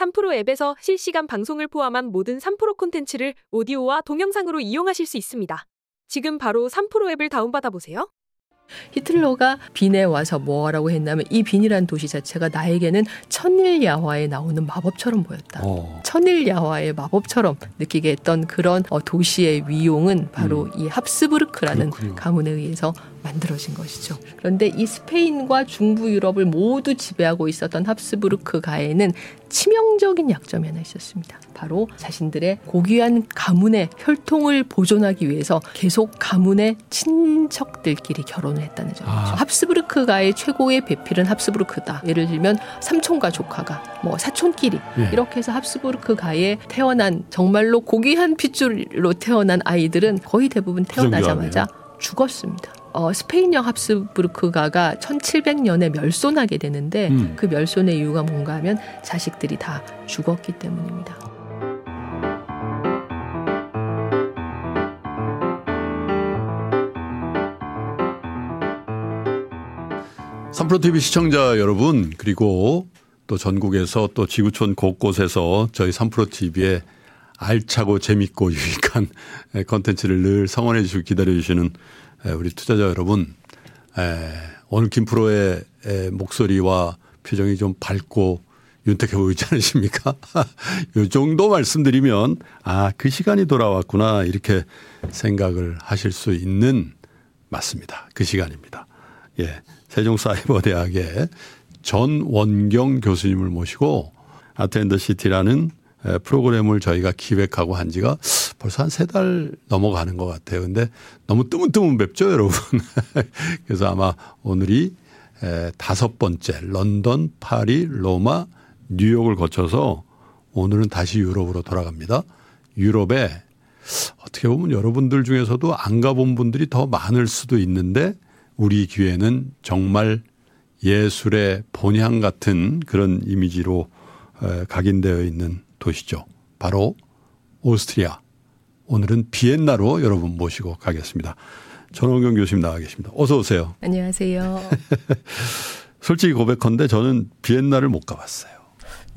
3프로 앱에서 실시간 방송을 포함한 모든 3프로 콘텐츠를 오디오와 동영상으로 이용하실 수 있습니다. 지금 바로 3프로 앱을 다운받아 보세요. 히틀러가 빈에 와서 뭐라고 했냐면 이 빈이란 도시 자체가 나에게는 천일 야화에 나오는 마법처럼 보였다. 어. 천일 야화의 마법처럼 느끼게 했던 그런 어, 도시의 위용은 바로 음. 이 합스부르크라는 그렇군요. 가문에 의해서 만들어진 것이죠. 그런데 이 스페인과 중부 유럽을 모두 지배하고 있었던 합스부르크 가에는 치명적인 약점이 하나 있었습니다. 바로 자신들의 고귀한 가문의 혈통을 보존하기 위해서 계속 가문의 친척들끼리 결혼을 했다는 점이죠. 아. 합스부르크 가의 최고의 배필은 합스부르크다. 예를 들면 삼촌과 조카가 뭐 사촌끼리 예. 이렇게 해서 합스부르크 가에 태어난 정말로 고귀한 핏줄로 태어난 아이들은 거의 대부분 태어나자마자 죽었습니다. 어, 스페인령 합스부르크가가 1700년에 멸손하게 되는데 음. 그 멸손의 이유가 뭔가 하면 자식들이 다 죽었기 때문입니다. 삼프로 TV 시청자 여러분 그리고 또 전국에서 또 지구촌 곳곳에서 저희 삼프로 TV에 알차고 재밌고 유익한 컨텐츠를 늘 성원해 주시고 기다려 주시는 우리 투자자 여러분 에, 오늘 김프로의 에, 목소리와 표정이 좀 밝고 윤택해 보이지 않으십니까? 요 정도 말씀드리면 아 그 시간이 돌아왔구나 이렇게 생각을 하실 수 있는 맞습니다. 그 시간입니다. 예. 세종사이버대학의 전원경 교수님을 모시고 아트앤더 시티라는 에, 프로그램을 저희가 기획하고 한 지가 벌써 한 세 달 넘어가는 것 같아요. 근데 너무 뜨문뜨문 뵙죠, 여러분. 그래서 아마 오늘이 에, 다섯 번째 런던, 파리, 로마, 뉴욕을 거쳐서 오늘은 다시 유럽으로 돌아갑니다. 유럽에 어떻게 보면 여러분들 중에서도 안 가본 분들이 더 많을 수도 있는데 우리 기회는 정말 예술의 본향 같은 그런 이미지로 에, 각인되어 있는 도시죠. 바로 오스트리아. 오늘은 비엔나로 여러분 모시고 가겠습니다. 전원경 교수님 나와 계십니다. 어서 오세요. 안녕하세요. 솔직히 고백컨대 저는 비엔나를 못 가봤어요.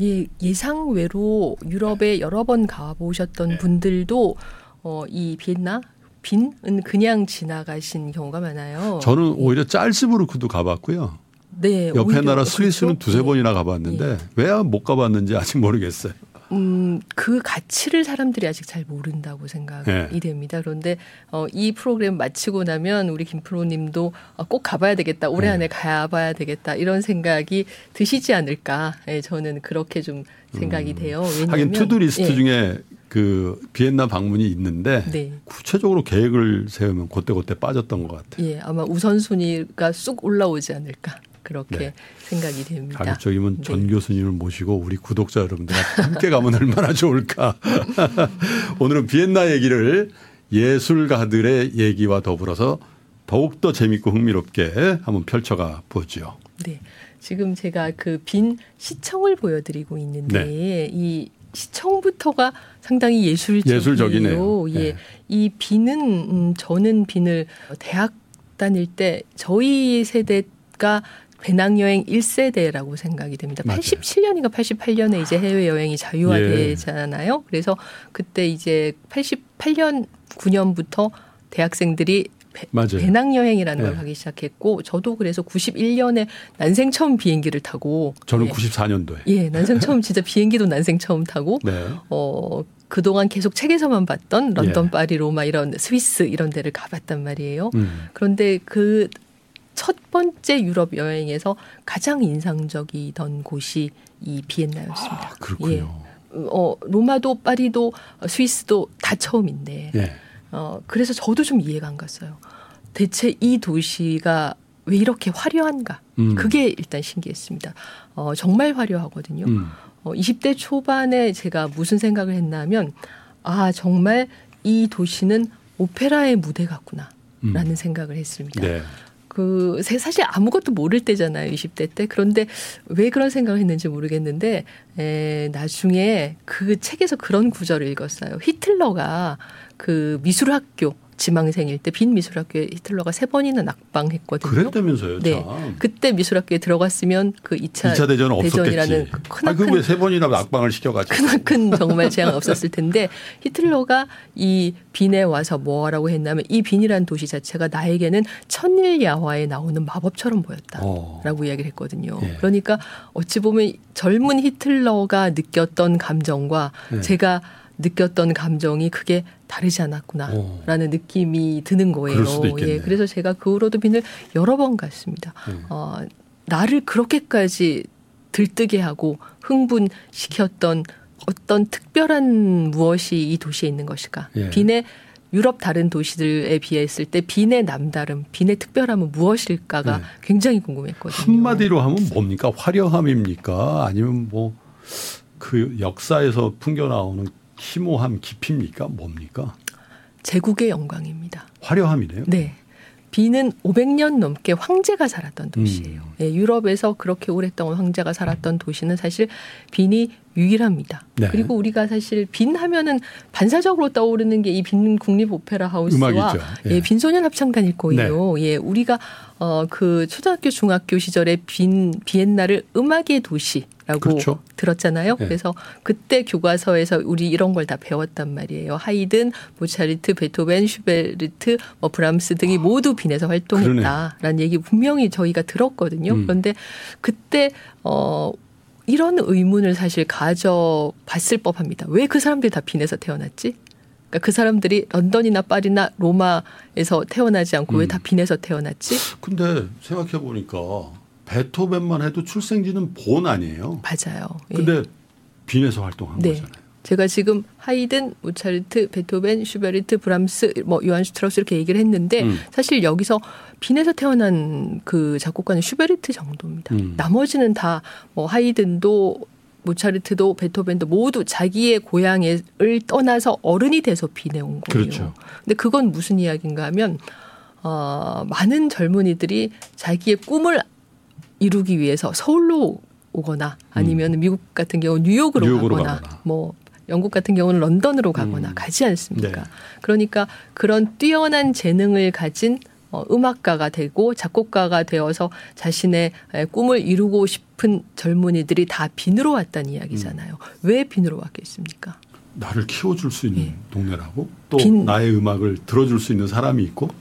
예, 예상 외로 유럽에 여러 번 가보셨던 네. 분들도 어, 이 비엔나 빈은 그냥 지나가신 경우가 많아요. 저는 오히려 짤스부르크도 가봤고요. 네, 옆에 나라 스위스는 그렇죠? 두세 예. 번이나 가봤는데 왜못 가봤는지 아직 모르겠어요. 음, 그 가치를 사람들이 아직 잘 모른다고 생각이 네. 됩니다. 그런데 어, 이 프로그램 마치고 나면 우리 김프로님도 어, 꼭 가봐야 되겠다. 올해 네. 안에 가봐야 되겠다. 이런 생각이 드시지 않을까. 예, 저는 그렇게 좀 생각이 돼요. 왜냐하면 음. 하긴 투두 리스트 예, 중에 그 비엔나 방문이 있는데 네. 구체적으로 계획을 세우면 그때그때 빠졌던 것 같아요. 예, 아마 우선순위가 쑥 올라오지 않을까. 그렇게 네. 생각이 됩니다. 가급적이면 네. 전 교수님을 모시고 우리 구독자 여러분들 함께 가면 얼마나 좋을까. 오늘은 비엔나 얘기를 예술가들의 얘기와 더불어서 더욱더 재밌고 흥미롭게 한번 펼쳐가 보죠. 네. 지금 제가 그 빈 시청을 보여드리고 있는데 네. 이 시청부터가 상당히 예술적이에요. 예술적이네요. 예. 네. 이 빈은 음, 저는 빈을 대학 다닐 때 저희 세대가 배낭여행 1세대라고 생각이 됩니다. 맞아요. 87년인가 88년에 이제 해외여행이 자유화되잖아요. 그래서 그때 이제 88년 9년부터 대학생들이 배. 배낭여행이라는 걸 네. 하기 시작했고 저도 그래서 91년에 난생 처음 비행기를 타고 저는 예. 94년도에. 예, 난생 처음 진짜 비행기도 난생 처음 타고 네. 어 그동안 계속 책에서만 봤던 런던, 예. 파리, 로마 이런 스위스 이런 데를 가봤단 말이에요. 음. 그런데 그 첫 번째 유럽 여행에서 가장 인상적이던 곳이 이 비엔나였습니다. 아, 그렇군요. 예. 어, 로마도 파리도 어, 스위스도 다 처음인데 예. 어, 그래서 저도 좀 이해가 안 갔어요. 대체 이 도시가 왜 이렇게 화려한가? 음. 그게 일단 신기했습니다. 어, 정말 화려하거든요. 음. 어, 20대 초반에 제가 무슨 생각을 했냐면, 아, 정말 이 도시는 오페라의 무대 같구나. 음. 라는 생각을 했습니다. 네. 그 세- 사실 아무것도 모를 때잖아요, 20대 때. 그런데 왜 그런 생각을 했는지 모르겠는데 에, 나중에 그 책에서 그런 구절을 읽었어요. 히틀러가 그 미술학교 지망생일 때 빈 미술학교에 히틀러가 세 번이나 낙방했거든요. 그랬다면서요, 네. 참. 그때 미술학교에 들어갔으면 그 2차, 2차 대전은 대전이라는. 그 크나큰 아, 그왜 세 번이나 낙방을 시켜가지고. 크나큰 정말 재앙 없었을 텐데 히틀러가 이 빈에 와서 뭐라고 했냐면 이 빈이라는 도시 자체가 나에게는 천일 야화에 나오는 마법처럼 보였다라고 어. 이야기를 했거든요. 예. 그러니까 어찌 보면 젊은 히틀러가 느꼈던 감정과 예. 제가 느꼈던 감정이 크게 다르지 않았구나라는 느낌이 드는 거예요. 예, 그래서 제가 그 후로도 빈을 여러 번 갔습니다. 예. 어, 나를 그렇게까지 들뜨게 하고 흥분시켰던 어떤 특별한 무엇이 이 도시에 있는 것일까? 예. 빈의 유럽 다른 도시들에 비했을 때 빈의 남다름, 빈의 특별함은 무엇일까가 네. 굉장히 궁금했거든요. 한마디로 하면 뭡니까? 화려함입니까? 아니면 뭐 그 역사에서 풍겨 나오는 심오함, 깊입니까? 뭡니까? 제국의 영광입니다. 화려함이네요. 네. 빈은 500년 넘게 황제가 살았던 도시예요. 음. 예, 유럽에서 그렇게 오랫동안 황제가 살았던 도시는 사실 빈이 유일합니다. 네. 그리고 우리가 사실 빈 하면은 반사적으로 떠오르는 게 이 빈 국립 오페라 하우스와. 예. 예, 빈소년 합창단일 거예요. 예, 우리가 어그 초등학교 중학교 시절에 빈 비엔나를 음악의 도시 라고 그렇죠. 들었잖아요. 예. 그래서 그때 교과서에서 우리 이런 걸 다 배웠단 말이에요. 하이든, 모차르트, 베토벤, 슈베르트, 뭐 브람스 등이 모두 빈에서 활동했다라는 얘기 분명히 저희가 들었거든요. 음. 그런데 그때 어 이런 의문을 사실 가져봤을 법합니다. 왜 그 사람들이 다 빈에서 태어났지? 그러니까 그 사람들이 런던이나 파리나 로마에서 태어나지 않고 왜 음. 다 빈에서 태어났지? 근데 생각해 보니까 베토벤만 해도 출생지는 본 아니에요. 맞아요. 예. 근데 빈에서 활동한 네. 거잖아요. 제가 지금 하이든, 모차르트, 베토벤, 슈베르트, 브람스, 뭐 요한 슈트라우스 이렇게 얘기를 했는데 음. 사실 여기서 빈에서 태어난 그 작곡가는 슈베르트 정도입니다. 음. 나머지는 다 뭐 하이든도 모차르트도 베토벤도 모두 자기의 고향을 떠나서 어른이 돼서 빈에 온 거예요. 그렇죠. 근데 그건 무슨 이야기인가 하면 어, 많은 젊은이들이 자기의 꿈을 이루기 위해서 서울로 오거나 아니면 미국 같은 경우 뉴욕으로, 음. 뉴욕으로 가거나, 가거나. 뭐 영국 같은 경우는 런던으로 가거나 음. 가지 않습니까? 네. 그러니까 그런 뛰어난 재능을 가진 어, 음악가가 되고 작곡가가 되어서 자신의 에, 꿈을 이루고 싶은 젊은이들이 다 빈으로 왔다는 이야기잖아요. 음. 왜 빈으로 왔겠습니까? 나를 키워줄 수 있는 예. 동네라고 또 빈- 나의 음악을 들어줄 수 있는 사람이 있고 그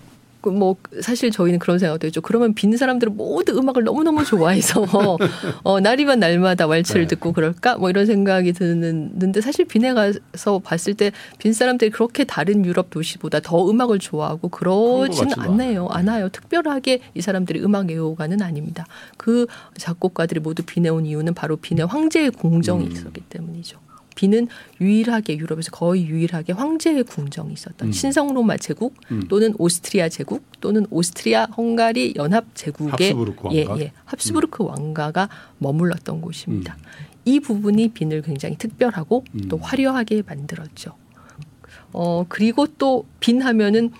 뭐 사실 저희는 그런 생각도 했죠. 그러면 빈 사람들은 모두 음악을 너무너무 좋아해서 어 날이면 날마다 왈츠를 네. 듣고 그럴까? 뭐 이런 생각이 드는데 사실 빈에 가서 봤을 때 빈 사람들이 그렇게 다른 유럽 도시보다 더 음악을 좋아하고 그러지는 않아요. 않아요. 특별하게 이 사람들이 음악 애호가는 아닙니다. 그 작곡가들이 모두 빈에 온 이유는 바로 빈의 황제의 공정이 음. 있었기 때문이죠. 빈은 유일하게 유럽에서 거의 유일하게 황제의 궁정이 있었던 음. 신성 로마 제국 음. 또는 오스트리아 제국 또는 오스트리아 헝가리 연합 제국의 합스부르크 예, 왕가? 예, 합스부르크 왕가가 머물렀던 곳입니다. 음. 이 부분이 빈을 굉장히 특별하고 음. 또 화려하게 만들었죠. 어 그리고 또 빈 하면은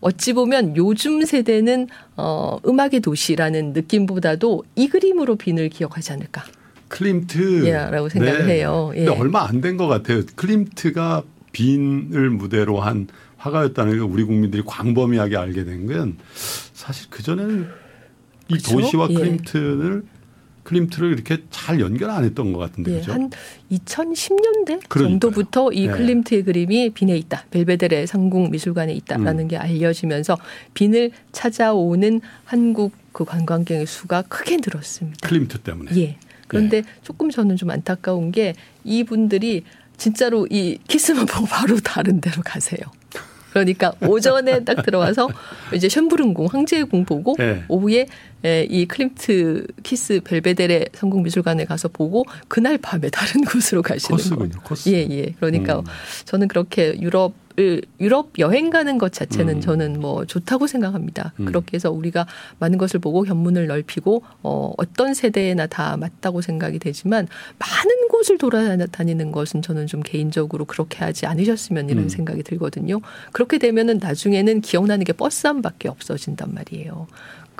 어찌 보면 요즘 세대는 어 음악의 도시라는 느낌보다도 이 그림으로 빈을 기억하지 않을까. 클림트 예, 라고 생각을 해요. 예. 근데 얼마 안 된 것 같아요. 클림트가 빈을 무대로 한 화가였다는 걸 우리 국민들이 광범위하게 알게 된 건 사실 그 전에는 이 그쵸? 도시와 예. 클림트를 클림트를 이렇게 잘 연결 안 했던 것 같은데 예, 그죠? 한 2010년대 그러니까요. 정도부터 이 네. 클림트의 그림이 빈에 있다. 벨베데레 상궁 미술관에 음. 있다라는 게 알려지면서 빈을 찾아오는 한국 그 관광객의 수가 크게 늘었습니다. 클림트 때문에. 예. 그런데 조금 저는 좀 안타까운 게 이분들이 진짜로 이 키스만 보고 바로 다른 데로 가세요. 그러니까 오전에 딱 들어와서 이제 쇤브룬궁 황제의 궁 보고 예. 오후에 에, 이 클림트 키스 벨베데레 상궁 미술관에 가서 보고 그날 밤에 다른 곳으로 가시는 거예요. 코스군요. 코스. 예, 예. 그러니까 음. 저는 그렇게 유럽을 유럽 여행 가는 것 자체는 음. 저는 뭐 좋다고 생각합니다. 음. 그렇게 해서 우리가 많은 것을 보고 견문을 넓히고 어 어떤 세대나 다 맞다고 생각이 되지만 많은 곳을 돌아다니는 것은 저는 좀 개인적으로 그렇게 하지 않으셨으면 이런 음. 생각이 들거든요. 그렇게 되면은 나중에는 기억나는 게 버스 한 밖에 없어진단 말이에요.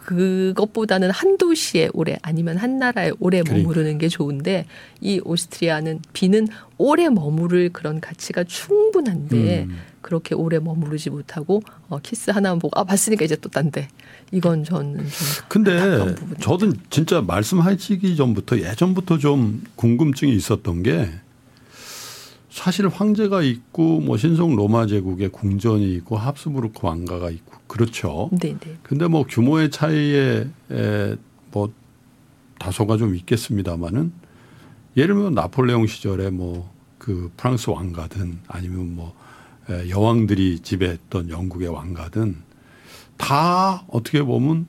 그것보다는 한 도시에 오래 아니면 한 나라에 오래. 머무르는 게 좋은데 이 오스트리아는 비는 오래 머무를 그런 가치가 충분한데 음. 그렇게 오래 머무르지 못하고 어, 키스 하나만 보고 아 봤으니까 이제 또 딴데 이건 저는 좀 근데. 저도 진짜 말씀하시기 전부터 예전부터 좀 궁금증이 있었던 게 사실 황제가 있고 뭐 신성 로마 제국의 궁전이 있고 합스부르크 왕가가 있고 그렇죠. 네네 근데 뭐 규모의 차이에 에, 뭐 다소가 좀 있겠습니다만은 예를 들면 나폴레옹 시절에 뭐 그 프랑스 왕가든 아니면 뭐 에, 여왕들이 지배했던 영국의 왕가든 다 어떻게 보면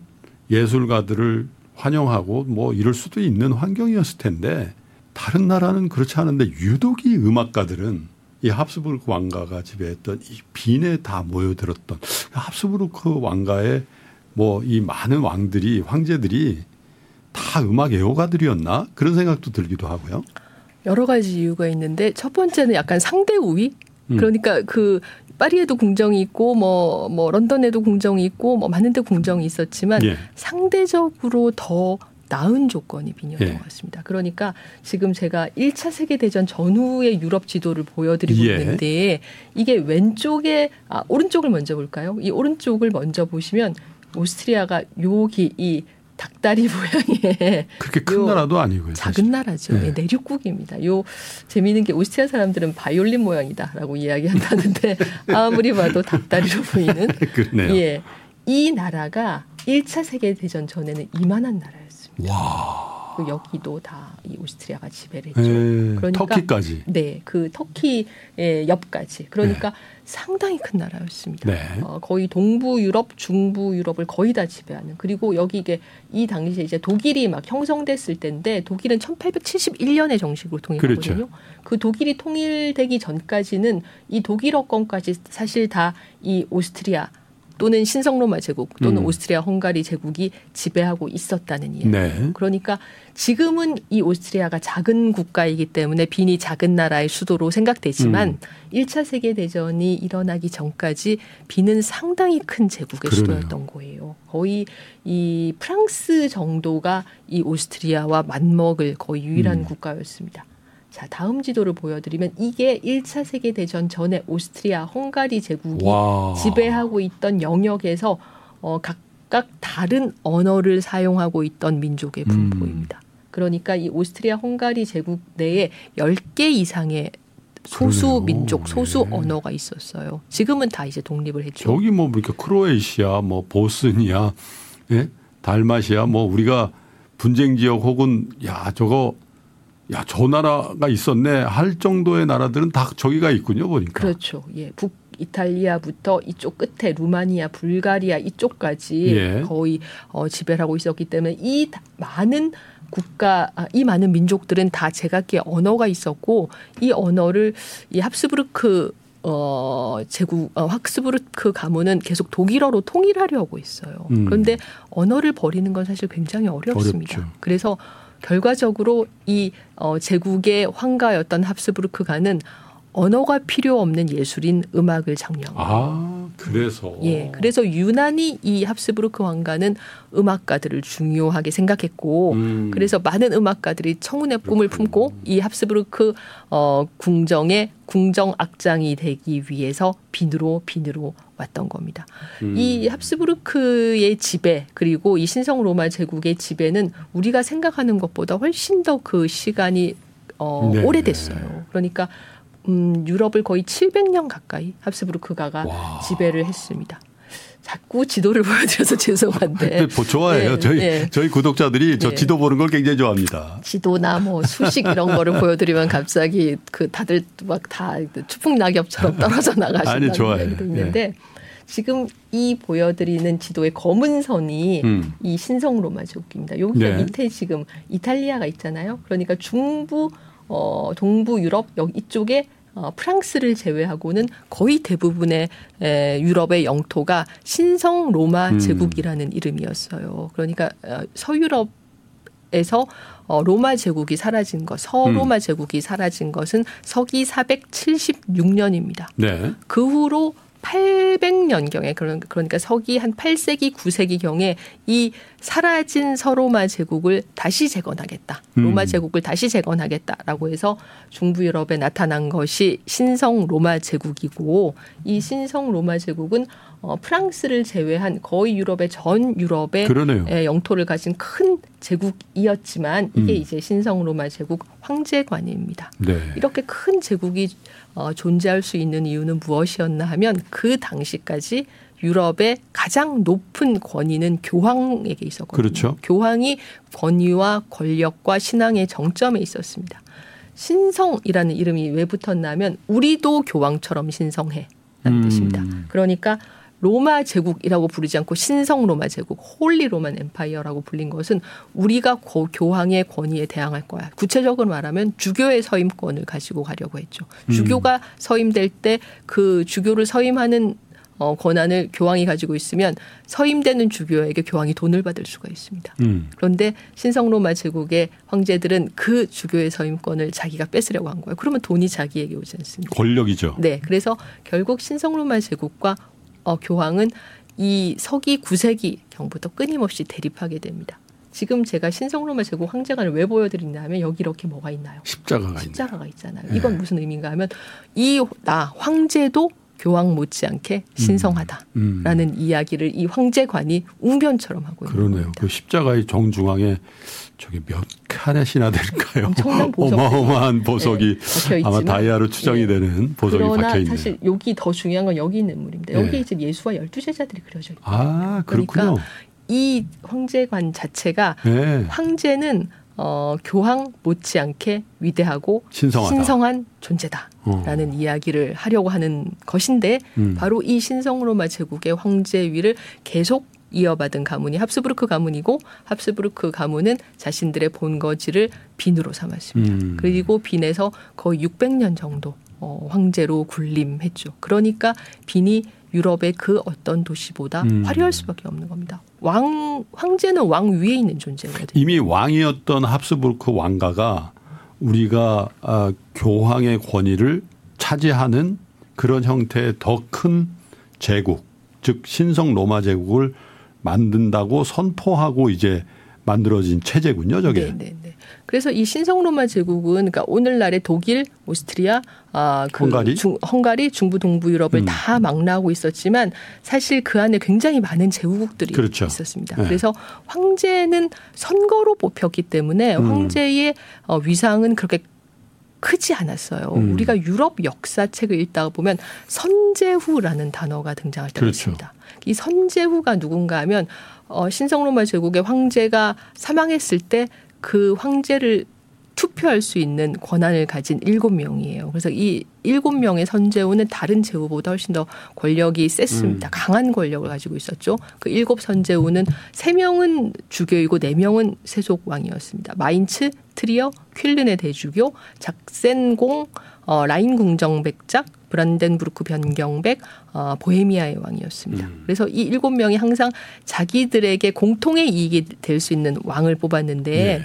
예술가들을 환영하고 뭐 이럴 수도 있는 환경이었을 텐데 다른 나라는 그렇지 않은데 유독 이 음악가들은 이 합스부르크 왕가가 지배했던 이 빈에 다 모여들었던 합스부르크 왕가의 뭐 이 많은 왕들이 황제들이 다 음악 애호가들이었나 그런 생각도 들기도 하고요. 여러 가지 이유가 있는데 첫 번째는 약간 상대 우위 음. 그러니까 그 파리에도 궁정이 있고 뭐뭐 런던에도 궁정이 있고 뭐 많은 데 궁정이 있었지만 예. 상대적으로 더 나은 조건이 빈이었던 예. 것 같습니다. 그러니까 지금 제가 1차 세계대전 전후의 유럽 지도를 보여드리고 예. 있는데 이게 왼쪽에 아, 오른쪽을 먼저 볼까요? 이 오른쪽을 먼저 보시면 오스트리아가 여기 이 닭다리 모양의 그렇게 큰요 나라도 아니고요. 사실. 작은 나라죠. 네. 예, 내륙국입니다. 요 재미있는 게 오스트리아 사람들은 바이올린 모양이다라고 이야기한다는데 아무리 봐도 닭다리로 보이는 그러네요. 예. 이 나라가 1차 세계 대전 전에는 이만한 나라였습니다. 와. 그 여기도 다 이 오스트리아가 지배를 했죠. 예, 그러니까 터키까지. 네, 그 터키의 옆까지. 그러니까 상당히 큰 나라였습니다. 네. 어, 거의 동부 유럽, 중부 유럽을 거의 다 지배하는. 그리고 여기 이게 이 당시에 이제 독일이 막 형성됐을 때인데 독일은 1871년에 정식으로 통일했거든요. 그렇죠. 그 독일이 통일되기 전까지는 이 독일어권까지 사실 다 이 오스트리아 또는 신성로마 제국 또는 음. 오스트리아 헝가리 제국이 지배하고 있었다는 이야기. 네. 그러니까 지금은 이 오스트리아가 작은 국가이기 때문에 빈이 작은 나라의 수도로 생각되지만 음. 일 1차 세계 대전이 일어나기 전까지 빈은 상당히 큰 제국의 그러네요. 수도였던 거예요. 거의 이 프랑스 정도가 이 오스트리아와 맞먹을 거의 유일한 음. 국가였습니다. 자, 다음 지도를 보여드리면 이게 1차 세계 대전 전에 오스트리아 헝가리 제국이 와. 지배하고 있던 영역에서 어, 각각 다른 언어를 사용하고 있던 민족의 음. 분포입니다. 그러니까 이 오스트리아 헝가리 제국 내에 10개 이상의 소수 그러네요. 민족, 소수 네. 언어가 있었어요. 지금은 다 이제 독립을 했죠. 저기 뭐 이렇게 크로에시아, 뭐 보스니아, 예? 달마시아, 뭐 우리가 분쟁 지역 혹은 야 저거 야 저 나라가 있었네 할 정도의 나라들은 다 저기가 있군요 보니까. 그렇죠. 예. 북 이탈리아부터 이쪽 끝에 루마니아, 불가리아 이쪽까지 예. 거의 어, 지배를 하고 있었기 때문에 이 다- 많은 국가, 아, 이 많은 민족들은 다 제각기의 언어가 있었고 이 언어를 이 합스부르크 어, 제국, 어, 합스부르크 가문은 계속 독일어로 통일하려고 했어요. 음. 그런데 언어를 버리는 건 사실 굉장히 어렵습니다. 어렵죠. 그래서 결과적으로 이 어, 제국의 황가였던 합스부르크가는 언어가 필요 없는 예술인 음악을 거예요. 아 그래서. 예, 그래서 유난히 이 합스부르크 왕가는 음악가들을 중요하게 생각했고, 음. 그래서 많은 음악가들이 청운의 꿈을 그렇군요. 품고 이 합스부르크 어, 궁정의 궁정 악장이 되기 위해서 빈으로 빈으로 왔던 겁니다. 음. 이 합스부르크의 지배 그리고 이 신성 로마 제국의 지배는 우리가 생각하는 것보다 훨씬 더 그 시간이 어, 네. 오래됐어요. 그러니까 음, 유럽을 거의 700년 가까이 합스부르크가가 와. 지배를 했습니다. 자꾸 지도를 보여드려서 죄송한데 뭐 좋아해요. 네, 저희 네. 저희 구독자들이 저 네. 지도 보는 걸 굉장히 좋아합니다. 지도나 뭐 수식 이런 거를 보여드리면 갑자기 그 다들 막 다 추풍 낙엽처럼 떨어져 좋아요. 얘기도 있는데 지금 이 보여드리는 지도의 검은 선이 음. 이 신성 로마 제국입니다. 여기가 네. 밑에 지금 이탈리아가 있잖아요. 그러니까 중부 어 동부 유럽 여기 이쪽에 어, 프랑스를 제외하고는 거의 대부분의 에, 유럽의 영토가 신성 로마 음. 제국이라는 이름이었어요. 그러니까 어, 서유럽 에서 어, 로마 제국이 사라진 것, 서로마 제국이 사라진 것은 서기 476년입니다. 네. 그 후로 800년경에 그러니까 서기 한 8세기 9세기 경에 이 사라진 서로마 제국을 다시 재건하겠다. 로마 음. 제국을 다시 재건하겠다라고 해서 중부 유럽에 나타난 것이 신성 로마 제국이고 이 신성 로마 제국은 어, 프랑스를 제외한 거의 유럽의 전 유럽의 예, 영토를 가진 큰 제국이었지만 이게 음. 이제 신성 로마 제국 황제관입니다. 네. 이렇게 큰 제국이 어, 존재할 수 있는 이유는 무엇이었나 하면 그 당시까지 유럽의 가장 높은 권위는 교황에게 있었거든요. 그렇죠. 교황이 권위와 권력과 신앙의 정점에 있었습니다. 신성이라는 이름이 왜 붙었냐면 우리도 교황처럼 신성해. 라는 음. 뜻입니다. 그러니까 로마 제국이라고 부르지 않고 신성 로마 제국, Holy Roman Empire라고 불린 것은 우리가 고, 교황의 권위에 대항할 거야. 구체적으로 말하면 주교의 서임권을 가지고 가려고 했죠. 주교가 음. 서임될 때 그 주교를 서임하는 어, 권한을 교황이 가지고 있으면 서임되는 주교에게 교황이 돈을 받을 수가 있습니다. 음. 그런데 신성 로마 제국의 황제들은 그 주교의 서임권을 자기가 뺏으려고 한 거예요. 그러면 돈이 자기에게 오지 않습니까? 권력이죠. 네. 그래서 결국 신성 로마 제국과 어, 교황은 이 서기 9세기 경부터 끊임없이 대립하게 됩니다. 지금 제가 신성로마 제국 황제관을 왜 보여드리냐면 여기 이렇게 뭐가 있나요? 십자가가, 십자가가 있잖아요. 네. 이건 무슨 의미인가 하면 이 나 황제도 교황 못지않게 신성하다라는 음. 음. 이야기를 이 황제관이 웅변처럼 하고 있는 그러네요. 겁니다. 그 십자가의 정중앙에 저게 몇 칸의 신화될까요? 보석 어마어마한 보석이 네, 아마 다이아로 추정이 네. 되는 보석이 박혀 있네요. 사실 여기 더 중요한 건 여기 있는 인물입니다. 여기 네. 지금 예수와 열두 제자들이 그려져 있고 아, 그렇군요. 그러니까 이 황제관 자체가 네. 황제는 어, 교황 못지않게 위대하고 신성하다. 신성한 존재다라는 어. 이야기를 하려고 하는 것인데 음. 바로 이 신성로마 제국의 황제위를 계속 이어받은 가문이 합스부르크 가문이고 합스부르크 가문은 자신들의 본거지를 빈으로 삼았습니다. 음. 그리고 빈에서 거의 600년 정도 어, 황제로 군림했죠. 그러니까 빈이 유럽의 그 어떤 도시보다 음. 화려할 수밖에 없는 겁니다. 왕 황제는 왕 위에 있는 존재거든요. 이미 왕이었던 합스부르크 왕가가 우리가 아, 교황의 권위를 차지하는 그런 형태의 더 큰 제국, 즉 신성 로마 제국을 만든다고 선포하고 이제 만들어진 체제군요, 저게. 네, 네, 네. 그래서 이 신성로마 제국은 그러니까 오늘날의 독일, 오스트리아, 아, 그 헝가리, 중, 헝가리, 중부 동부 유럽을 음. 다 망라하고 있었지만 사실 그 안에 굉장히 많은 제후국들이 그렇죠. 있었습니다. 네. 그래서 황제는 선거로 뽑혔기 때문에 음. 황제의 어, 위상은 그렇게 크지 않았어요. 음. 우리가 유럽 역사책을 읽다 보면 선제후라는 단어가 등장할 때가 그렇죠. 있습니다. 이 선제후가 누군가 하면 어, 신성로마 제국의 황제가 사망했을 때 그 황제를 투표할 수 있는 권한을 가진 일곱 명이에요. 그래서 이 일곱 명의 선제후는 다른 제후보다 훨씬 더 권력이 셌습니다. 음. 강한 권력을 가지고 있었죠. 그 일곱 선제후는 세 명은 주교이고 네 명은 세속 왕이었습니다. 마인츠, 트리어, 쾰른의 대주교, 작센공, 어, 라인 궁정 백작, 브란덴부르크 변경백, 어, 보헤미아의 왕이었습니다. 음. 그래서 이 일곱 명이 항상 자기들에게 공통의 이익이 될 수 있는 왕을 뽑았는데 네.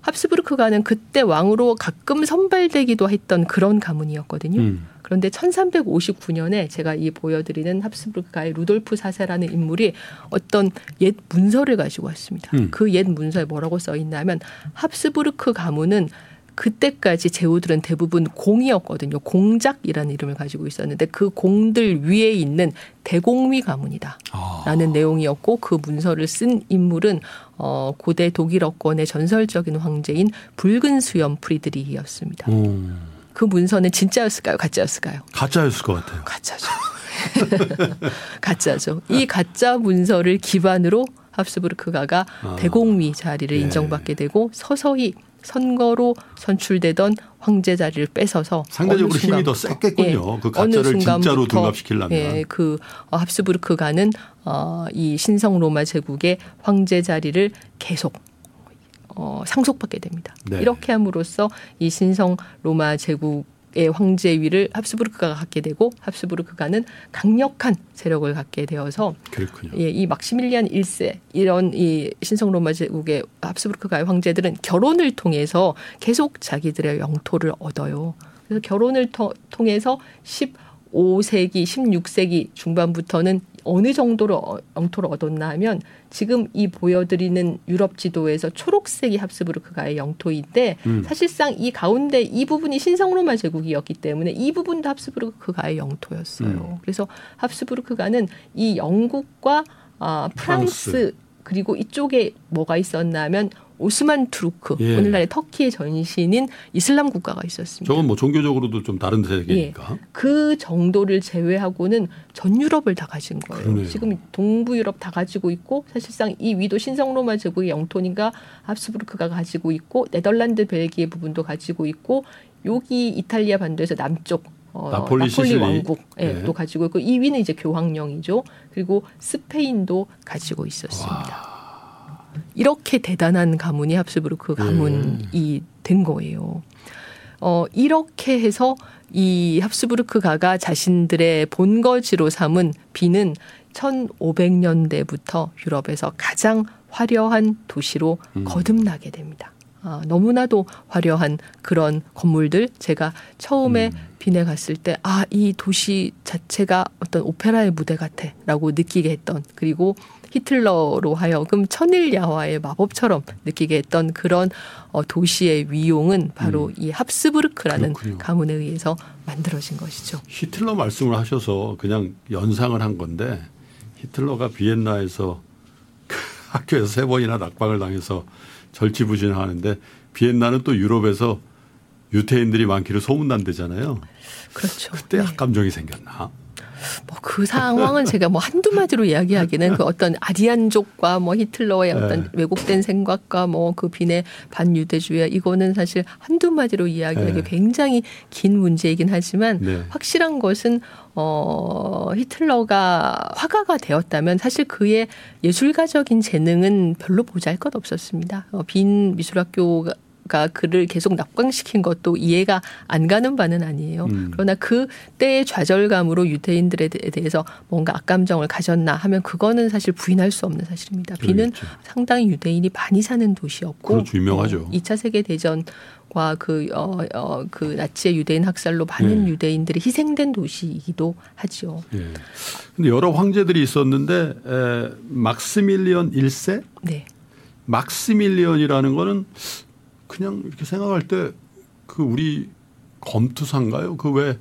합스부르크가는 그때 왕으로 가끔 선발되기도 했던 그런 가문이었거든요. 음. 그런데 1359년에 제가 이 보여드리는 합스부르크가의 루돌프 4세라는 인물이 어떤 옛 문서를 가지고 왔습니다. 음. 그옛 문서에 뭐라고 써 있냐면 합스부르크 가문은 그때까지 제후들은 대부분 공이었거든요. 공작이라는 이름을 가지고 있었는데 그 공들 위에 있는 대공위 가문이다. 라는 아. 내용이었고 그 문서를 쓴 인물은 어 고대 독일어권의 전설적인 황제인 붉은 수염 프리드리히였습니다. 음. 그 문서는 진짜였을까요? 가짜였을까요? 가짜였을 것 같아요. 가짜죠. 가짜죠. 이 가짜 문서를 기반으로 합스부르크가가 아. 대공위 자리를 네. 인정받게 되고 서서히 선거로 선출되던 황제 자리를 뺏어서 상대적으로 힘이 더 셌겠군요. 예, 그 가짜를 진짜로 둔갑시키려면. 예, 그 어, 합스부르크가는 어, 이 신성 로마 제국의 황제 자리를 계속 어, 상속받게 됩니다. 네. 이렇게 함으로써 이 신성 로마 제국 의 황제위를 합스부르크가 갖게 되고 합스부르크가는 강력한 세력을 갖게 되어서 그렇군요. 예, 이 막시밀리안 1세 이런 이 신성 로마 제국의 합스부르크가의 황제들은 결혼을 통해서 계속 자기들의 영토를 얻어요. 그래서 결혼을 통해서 10 5세기, 16세기 중반부터는 어느 정도로 어- 영토를 얻었나 하면 지금 이 보여드리는 유럽 지도에서 초록색이 합스부르 크가의 영토인데 음. 사실상 이 가운데 이 부분이 신성로마 제국이었기 때문에 이 부분도 합스부르 크가의 영토였어요. 음. 그래서 합스부르 크가는 이 영국과 아, 프랑스, 프랑스. 그리고 이쪽에 뭐가 있었나 하면 오스만 투르크 예. 오늘날의 터키의 전신인 이슬람 국가가 있었습니다. 저건 뭐 종교적으로도 좀 다른 세계니까. 그 정도를 제외하고는 전 유럽을 다 가진 거예요. 그러네요. 지금 동부 유럽 다 가지고 있고 사실상 이 위도 신성로마 제국의 영토니까 합스부르크가 가지고 있고 네덜란드 벨기에 부분도 가지고 있고 여기 이탈리아 반도에서 남쪽 어, 나폴리, 시실리. 왕국 예, 네. 또 가지고 있고 이 위는 이제 교황령이죠. 그리고 스페인도 가지고 있었습니다. 이렇게 대단한 가문이 합스부르크 가문이 된 거예요. 어, 이렇게 해서 이 합스부르크가가 자신들의 본거지로 삼은 비는 1500년대부터 유럽에서 가장 화려한 도시로 거듭나게 됩니다. 아, 너무나도 화려한 그런 건물들 제가 처음에 빈에 갔을 때 아 이 도시 자체가 어떤 오페라의 무대 같아라고 느끼게 했던 그리고 히틀러로 하여금 천일야화의 마법처럼 느끼게 했던 그런 어, 도시의 위용은 바로 이 합스부르크라는 그렇군요. 가문에 의해서 만들어진 것이죠. 히틀러 말씀을 하셔서 그냥 연상을 한 건데 히틀러가 비엔나에서 그 학교에서 세 번이나 낙방을 당해서 절치부진하는데 비엔나는 또 유럽에서 유태인들이 많기로 소문난 데잖아요. 그렇죠. 그때 악감정이 생겼나? 뭐 그 상황은 제가 뭐 한두 마디로 이야기하기는 그 어떤 아리안족과 뭐 히틀러의 어떤 네. 왜곡된 생각과 뭐그 빈의 반유대주의 이거는 사실 한두 마디로 이야기하기 네. 굉장히 긴 문제이긴 하지만 네. 확실한 것은 어 히틀러가 화가가 되었다면 사실 그의 예술가적인 재능은 별로 보잘 것 없었습니다. 어, 빈 미술학교가 가 그를 계속 낙광시킨 것도 이해가 안 가는 바는 아니에요. 음. 그러나 그 때의 좌절감으로 유대인들에 대- 대해서 뭔가 악감정을 가졌나 하면 그거는 사실 부인할 수 없는 사실입니다. 비는 그러겠죠. 상당히 유대인이 많이 사는 도시였고 그렇죠. 유명하죠. 어, 2차 세계 대전 과 그, 어, 어, 그 나치의 유대인 학살로 많은 네. 유대인들이 희생된 도시이기도 하죠. 예. 근데 여러 황제들이 있었는데 에, 막스밀리언 1세? 네. 막스밀리언이라는 거는 그냥 이렇게 생각할 때 그 우리 검투사인가요? 그 왜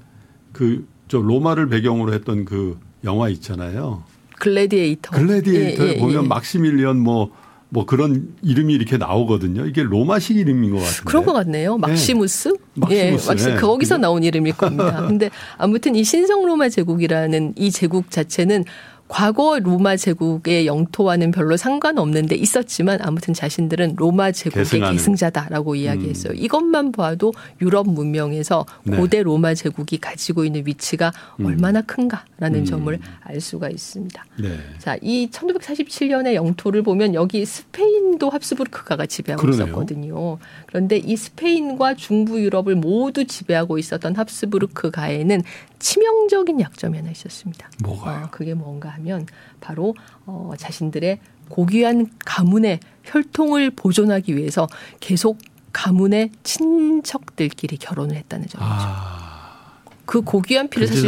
그 저 로마를 배경으로 했던 그 영화 있잖아요. 글래디에이터. 글래디에이터에 예, 예, 보면 예. 막시밀리언 뭐, 뭐 그런 이름이 이렇게 나오거든요. 이게 로마식 이름인 것 같은데. 그런 것 같네요. 막시무스? 네. 막시무스, 예, 막시, 네. 거기서 나온 이름일 겁니다. 근데 아무튼 이 신성 로마 제국이라는 이 제국 자체는 과거 로마 제국의 영토와는 별로 상관없는데 있었지만 아무튼 자신들은 로마 제국의 계승하는. 계승자다라고 이야기했어요. 이것만 봐도 유럽 문명에서 네. 고대 로마 제국이 가지고 있는 위치가 얼마나 큰가라는 음. 점을 알 수가 있습니다. 네. 자, 이 1547년의 영토를 보면 여기 스페인도 합스부르크가가 지배하고 그러네요. 있었거든요. 그런데 이 스페인과 중부 유럽을 모두 지배하고 있었던 합스부르크가에는 치명적인 약점이 하나 있었습니다. 뭐가요? 어, 그게 뭔가 하면 바로 어, 자신들의 고귀한 가문의 혈통을 보존하기 위해서 계속 가문의 친척들끼리 결혼을 했다는 점이죠. 아. 그 고귀한 피를 사실.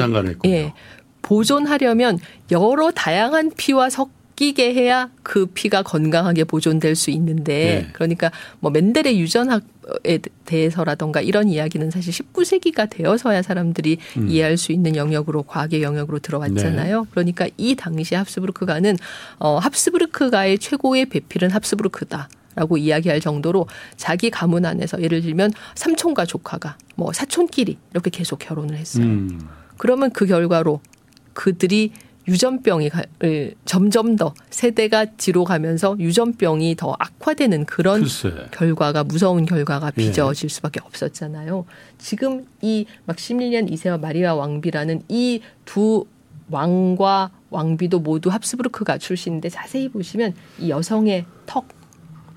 예, 보존하려면 여러 다양한 피와 섞 이게 해야 그 피가 건강하게 보존될 수 있는데 네. 그러니까 뭐 멘델의 유전학에 대해서라던가 이런 이야기는 사실 19세기가 되어서야 사람들이 음. 이해할 수 있는 영역으로 과학의 영역으로 들어왔잖아요. 네. 그러니까 이 당시 합스부르크가는 어 합스부르크가의 최고의 배필은 합스부르크다. 라고 이야기할 정도로 자기 가문 안에서 예를 들면 삼촌과 조카가 뭐 사촌끼리 이렇게 계속 결혼을 했어요. 음. 그러면 그 결과로 그들이 유전병이 점점 더 세대가 뒤로 가면서 유전병이 더 악화되는 그런 글쎄. 결과가 무서운 결과가 예. 빚어질 수밖에 없었잖아요. 지금 이 막시밀리안 2세와 마리아 왕비라는 이 두 왕과 왕비도 모두 합스부르크가 출신인데 자세히 보시면 이 여성의 턱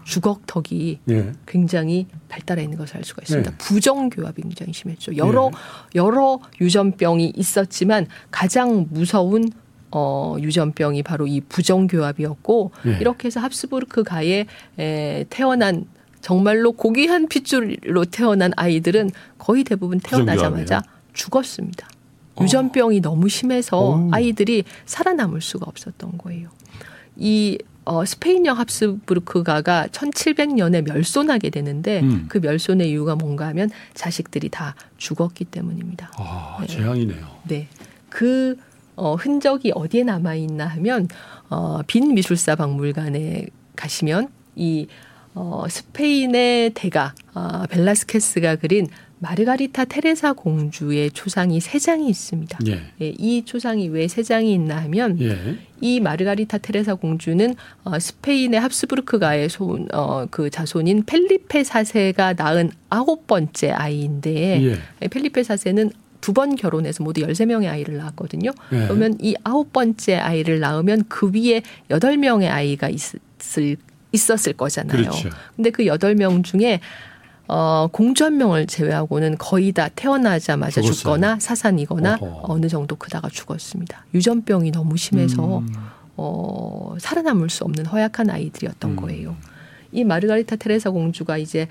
주걱턱이 예. 굉장히 발달해 있는 것을 알 수가 있습니다. 네. 부정교합이 굉장히 심했죠. 여러 예. 여러 유전병이 있었지만 가장 무서운 어, 유전병이 바로 이 부정교합이었고 예. 이렇게 해서 합스부르크 가에 에, 태어난 정말로 고귀한 핏줄로 태어난 아이들은 거의 대부분 태어나자마자 부정교합이에요? 죽었습니다. 유전병이 너무 심해서 오. 아이들이 살아남을 수가 없었던 거예요. 이 어, 스페인령 합스부르크가가 1700년에 멸손하게 되는데 음. 그 멸손의 이유가 뭔가 하면 자식들이 다 죽었기 때문입니다. 아, 재앙이네요. 네. 그 어, 흔적이 어디에 남아 있나 하면 어, 빈 미술사 박물관에 가시면 이 어, 스페인의 대가 어, 벨라스케스가 그린 마르가리타 테레사 공주의 초상이 세 장이 있습니다. 예. 예, 이 초상이 왜 세 장이 있나 하면 예. 이 마르가리타 테레사 공주는 어, 스페인의 합스부르크가의 손, 어, 그 자손인 펠리페 사세가 낳은 아홉 번째 아이인데 예. 예, 펠리페 사세는 두 번 결혼해서 모두 13명의 아이를 낳았거든요. 예. 그러면 이 아홉 번째 아이를 낳으면 그 위에 여덟 명의 아이가 있을, 있었을 거잖아요. 그렇죠. 근데 그 여덟 명 중에 어, 공주 한 명을 제외하고는 거의 다 태어나자마자 죽었어요. 죽거나 사산이거나 어허. 어느 정도 크다가 죽었습니다. 유전병이 너무 심해서 음. 어, 살아남을 수 없는 허약한 아이들이었던 음. 거예요. 이 마르가리타 테레사 공주가 이제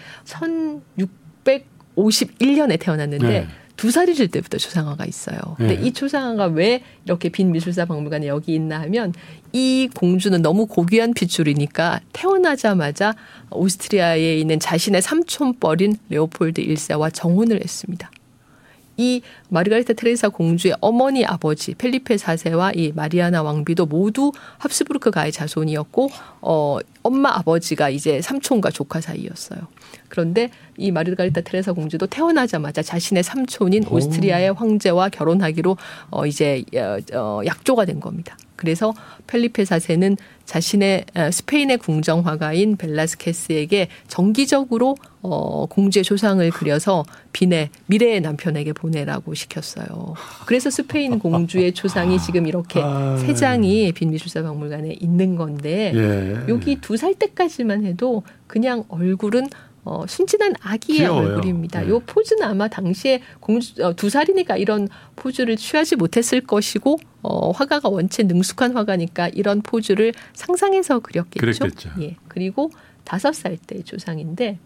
1651년에 태어났는데 네. 두 살이실 때부터 초상화가 있어요. 근데 네. 이 초상화가 왜 이렇게 빈 미술사 박물관에 여기 있나 하면 이 공주는 너무 고귀한 핏줄이니까 태어나자마자 오스트리아에 있는 자신의 삼촌뻘인 레오폴드 1세와 정혼을 했습니다. 이 마르가리타 테레사 공주의 어머니 아버지 펠리페 4세와 이 마리아나 왕비도 모두 합스부르크 가의 자손이었고 어 엄마 아버지가 이제 삼촌과 조카 사이였어요. 그런데 이 마르가리타 테레사 공주도 태어나자마자 자신의 삼촌인 오. 오스트리아의 황제와 결혼하기로 어 이제 어, 어, 약조가 된 겁니다. 그래서 펠리페 4세는 자신의 어, 스페인의 궁정 화가인 벨라스케스에게 정기적으로 어, 공주의 조상을 그려서 빈의 미래의 남편에게 보내라고 시켰어요. 그래서 스페인 공주의 조상이 지금 이렇게 아. 세 장이 빈 미술사 박물관에 있는 건데 예. 여기 두 살 때까지만 해도 그냥 얼굴은 어, 순진한 아기의 귀여워요. 얼굴입니다. 네. 요 포즈는 아마 당시에 공주 어, 두 살이니까 이런 포즈를 취하지 못했을 것이고 어, 화가가 원체 능숙한 화가니까 이런 포즈를 상상해서 그렸겠죠. 그랬겠죠. 예. 그리고 다섯 살 때의 조상인데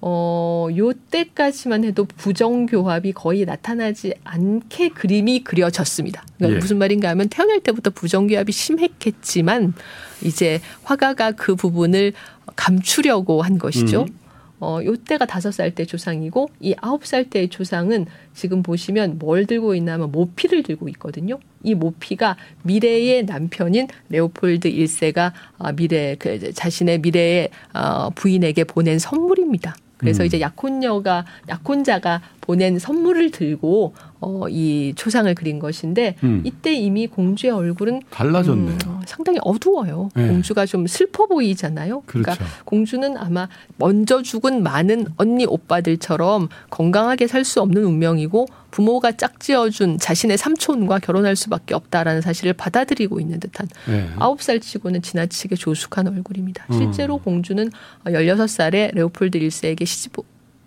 어, 요 때까지만 해도 부정교합이 거의 나타나지 않게 그림이 그려졌습니다. 그러니까 예. 무슨 말인가 하면 태어날 때부터 부정교합이 심했겠지만 이제 화가가 그 부분을 감추려고 한 것이죠. 음. 어, 요 때가 다섯 살 때 조상이고 이 아홉 살 때의 조상은 지금 보시면 뭘 들고 있나 하면 모피를 들고 있거든요. 이 모피가 미래의 남편인 레오폴드 1세가 아, 미래 그 자신의 미래의 어, 부인에게 보낸 선물입니다. 그래서 음. 이제 약혼녀가 약혼자가 보낸 선물을 들고 어, 이 초상을 그린 것인데 음. 이때 이미 공주의 얼굴은 달라졌네요. 음, 상당히 어두워요. 네. 공주가 좀 슬퍼 보이잖아요. 그렇죠. 그러니까 공주는 아마 먼저 죽은 많은 언니 오빠들처럼 건강하게 살 수 없는 운명이고 부모가 짝지어준 자신의 삼촌과 결혼할 수밖에 없다라는 사실을 받아들이고 있는 듯한 예. 아홉 살 치고는 지나치게 조숙한 얼굴입니다. 음. 실제로 공주는 16살에 레오폴드 1세에게 시집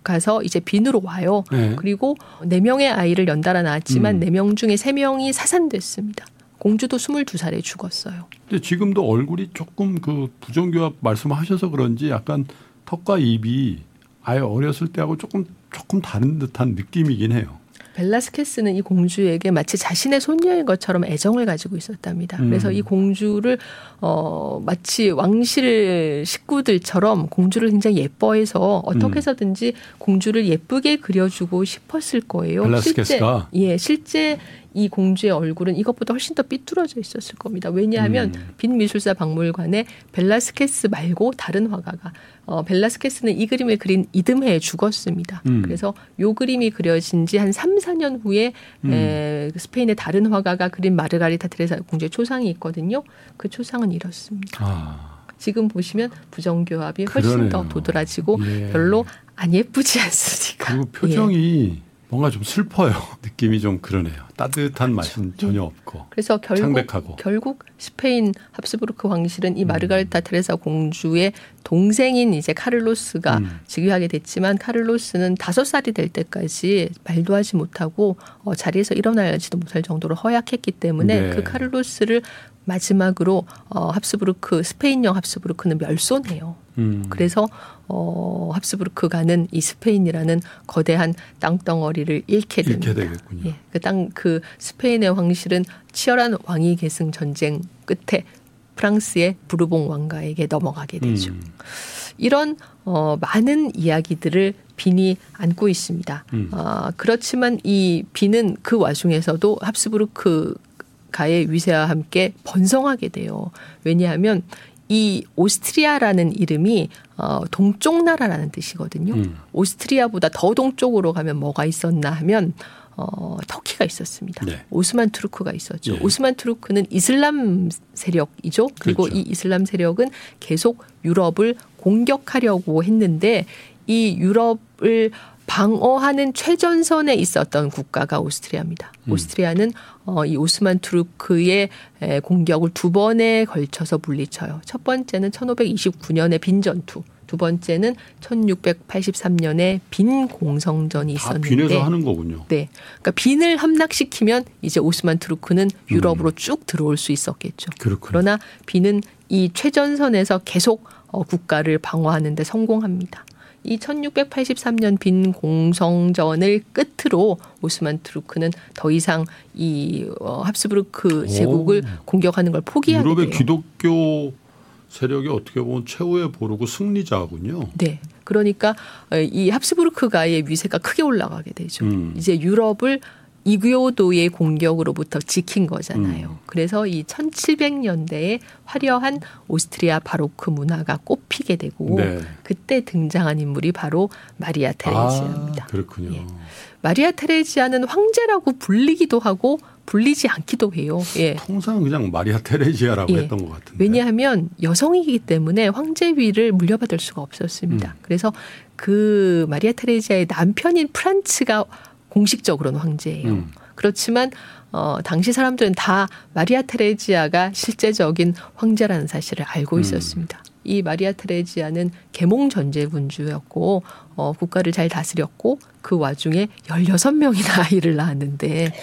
가서 이제 빈으로 와요. 예. 그리고 네 명의 아이를 연달아 낳았지만 음. 네명 중에 세 명이 사산됐습니다. 공주도 22살에 죽었어요. 근데 지금도 얼굴이 조금 그 부정교합 말씀하셔서 그런지 약간 턱과 입이 아예 어렸을 때하고 조금 조금 다른 듯한 느낌이긴 해요. 벨라스케스는 이 공주에게 마치 자신의 손녀인 것처럼 애정을 가지고 있었답니다. 음. 그래서 이 공주를 어 마치 왕실 식구들처럼 공주를 굉장히 예뻐해서 어떻게 음. 해서든지 공주를 예쁘게 그려주고 싶었을 거예요. 벨라스케스가? 실제 예, 실제 이 공주의 얼굴은 이것보다 훨씬 더 삐뚤어져 있었을 겁니다. 왜냐하면 음. 빈 미술사 박물관에 벨라스케스 말고 다른 화가가 어, 벨라스케스는 이 그림을 그린 이듬해에 죽었습니다. 음. 그래서 요 그림이 그려진 지 한 3, 4년 후에 음. 에, 스페인의 다른 화가가 그린 마르가리타 테레사 공주의 초상이 있거든요. 그 초상은 이렇습니다. 아, 지금 보시면 부정교합이 훨씬 그러네요. 더 도드라지고 예. 별로 안 예쁘지 않습니까? 그리고 표정이 뭔가 좀 슬퍼요. 느낌이 좀 그러네요. 따뜻한 맛은 전혀 없고 그래서 결국 창백하고. 결국 스페인 합스부르크 황실은 이 음. 마르가리타 테레사 공주의 동생인 이제 카를로스가 음. 즉위하게 됐지만 카를로스는 다섯 살이 될 때까지 말도 하지 못하고 어, 자리에서 일어나지도 못할 정도로 허약했기 때문에 네. 그 카를로스를 마지막으로 어, 합스부르크 스페인령 합스부르크는 절손해요. 음. 그래서 어, 합스부르크가는 이 스페인이라는 거대한 땅덩어리를 잃게 됩니다. 잃게 되겠군요. 예, 그땅그 스페인의 황실은 치열한 왕위 계승 전쟁 끝에 프랑스의 부르봉 왕가에게 넘어가게 되죠. 음. 이런 어, 많은 이야기들을 빈이 안고 있습니다. 음. 아, 그렇지만 이 빈은 그 와중에서도 합스부르크 가의 위세와 함께 번성하게 돼요. 왜냐하면 이 오스트리아라는 이름이 어, 동쪽 나라라는 뜻이거든요. 음. 오스트리아보다 더 동쪽으로 가면 뭐가 있었나 하면 어, 터키가 있었습니다. 네. 오스만 투르크가 있었죠. 예. 오스만 투르크는 이슬람 세력이죠. 그리고 그렇죠. 이 이슬람 세력은 계속 유럽을 공격하려고 했는데 이 유럽을 방어하는 최전선에 있었던 국가가 오스트리아입니다. 음. 오스트리아는 어, 이 오스만 투르크의 에, 공격을 두 번에 걸쳐서 물리쳐요. 첫 번째는 1529년의 빈 전투, 두 번째는 1683년에 빈 공성전이 다 있었는데 빈에서 하는 거군요. 네. 그러니까 빈을 함락시키면 이제 오스만 투르크는 음. 유럽으로 쭉 들어올 수 있었겠죠. 그렇군요. 그러나 빈은 이 최전선에서 계속 어, 국가를 방어하는 데 성공합니다. 이 1683년 빈 공성전을 끝으로 오스만 투르크는 더 이상 이 어, 합스부르크 제국을 오. 공격하는 걸 포기하게 유럽의. 기독교 세력이 어떻게 보면 최후의 보루고 승리자군요. 네. 그러니까 어, 이 합스부르크가의 위세가 크게 올라가게 되죠. 음. 이제 유럽을 이교도의 공격으로부터 지킨 거잖아요. 음. 그래서 이 1700년대에 화려한 오스트리아 바로크 문화가 꽃피게 되고 네. 그때 등장한 인물이 바로 마리아 테레지아입니다. 아, 그렇군요. 예. 마리아 테레지아는 황제라고 불리기도 하고 불리지 않기도 해요. 예. 통상 그냥 마리아 테레지아라고 예. 했던 것 같은데. 왜냐하면 여성이기 때문에 황제위를 물려받을 수가 없었습니다. 음. 그래서 그 마리아 테레지아의 남편인 프란츠가 공식적으로는 황제예요. 음. 그렇지만 어, 당시 사람들은 다 마리아 테레지아가 실제적인 황제라는 사실을 알고 음. 있었습니다. 이 마리아 테레지아는 계몽 전제 군주였고 어, 국가를 잘 다스렸고 그 와중에 16명이나 아이를 낳았는데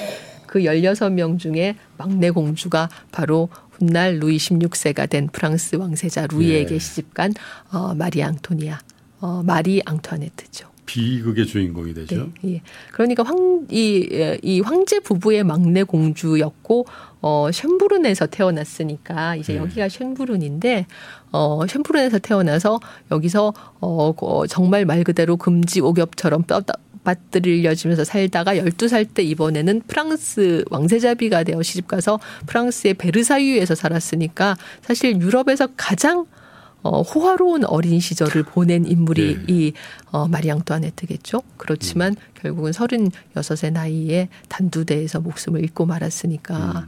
그 16명 중에 막내 공주가 바로 훗날 루이 16세가 된 프랑스 왕세자 루이에게 예. 시집간 어, 마리 앙토니아, 어, 마리 앙투아네트죠. 비극의 주인공이 되죠. 네, 예. 그러니까 황, 이, 예, 이 황제 부부의 막내 공주였고, 어, 쉔부른에서 태어났으니까, 이제 네. 여기가 쉔부른인데, 어, 쉔부른에서 태어나서 여기서, 어, 어, 정말 말 그대로 금지 오겹처럼 뼈, 밭들려지면서 살다가 12살 때 이번에는 프랑스 왕세자비가 되어 시집가서 프랑스의 베르사유에서 살았으니까 사실 유럽에서 가장 어, 호화로운 어린 시절을 보낸 인물이 네. 이 어, 마리 앙뚜아네트겠죠. 그렇지만 결국은 36의 나이에 단두대에서 목숨을 잃고 말았으니까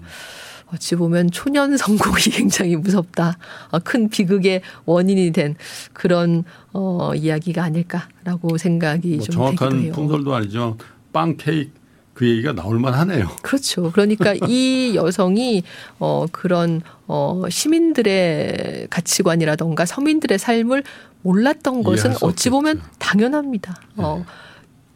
어찌 보면 초년 성공이 굉장히 무섭다. 어, 큰 비극의 원인이 된 그런 어, 이야기가 아닐까라고 생각이 뭐 좀 정확한 되기도 해요. 풍설도 아니지만 빵 케이크 그 얘기가 나올 만 하네요. 그렇죠. 그러니까 이 여성이 어 그런 어 시민들의 가치관이라던가 서민들의 삶을 몰랐던 것은 어찌 보면. 당연합니다. 어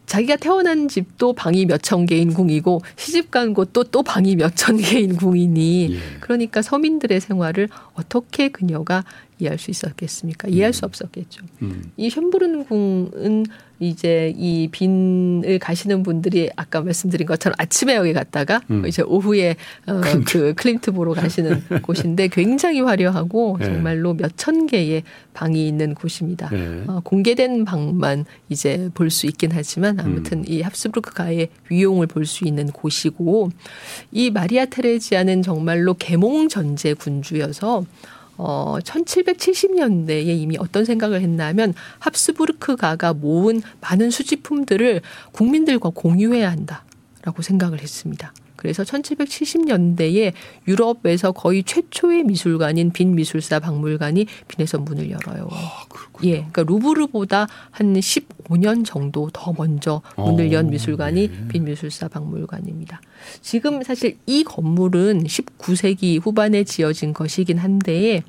자기가 태어난 집도 방이 몇 천 개인 궁이고 시집 간 곳도 또 방이 몇 천 개인 궁이니 예. 그러니까 서민들의 생활을 어떻게 그녀가 이해할 수 있었겠습니까? 이해할 수 없었겠죠. 음. 이 쉔부른 궁은 이제 이 빈을 가시는 분들이 아까 말씀드린 것처럼 아침에 여기 갔다가 음. 이제 오후에 어, 그 클림트 보러 가시는 곳인데 굉장히 화려하고 네. 정말로 몇 천 개의 방이 있는 곳입니다. 네. 어, 공개된 방만 이제 볼 수 있긴 하지만 음. 아무튼 이 합스부르크 가의 위용을 볼 수 있는 곳이고 이 마리아 테레지아는 정말로 계몽 전제 군주여서 어, 1770년대에 이미 어떤 생각을 했냐면 합스부르크가가 모은 많은 수집품들을 국민들과 공유해야 한다라고 생각을 했습니다. 그래서 1770년대에 유럽에서 거의 최초의 미술관인 빈 미술사 박물관이 빈에서 문을 열어요. 아. 예, 그러니까 루브르보다 한 15년 정도 더 먼저 문을 연 어, 미술관이 네. 빈 미술사 박물관입니다. 지금 사실 이 건물은 19세기 후반에 지어진 것이긴 한데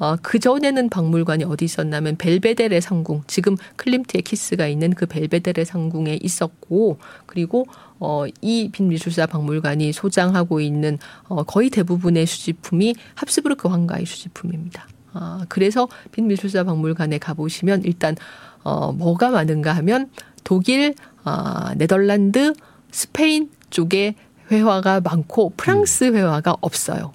어, 그 전에는 박물관이 어디 있었냐면 벨베데레 상궁, 지금 클림트의 키스가 있는 그 벨베데레 상궁에 있었고, 그리고 어, 이 빈미술사 박물관이 소장하고 있는 어, 거의 대부분의 수집품이 합스부르크 황가의 수집품입니다. 아, 그래서 빈미술사 박물관에 가보시면 일단 어, 뭐가 많은가 하면 독일, 아, 네덜란드, 스페인 쪽에 회화가 많고 프랑스 음. 회화가 없어요.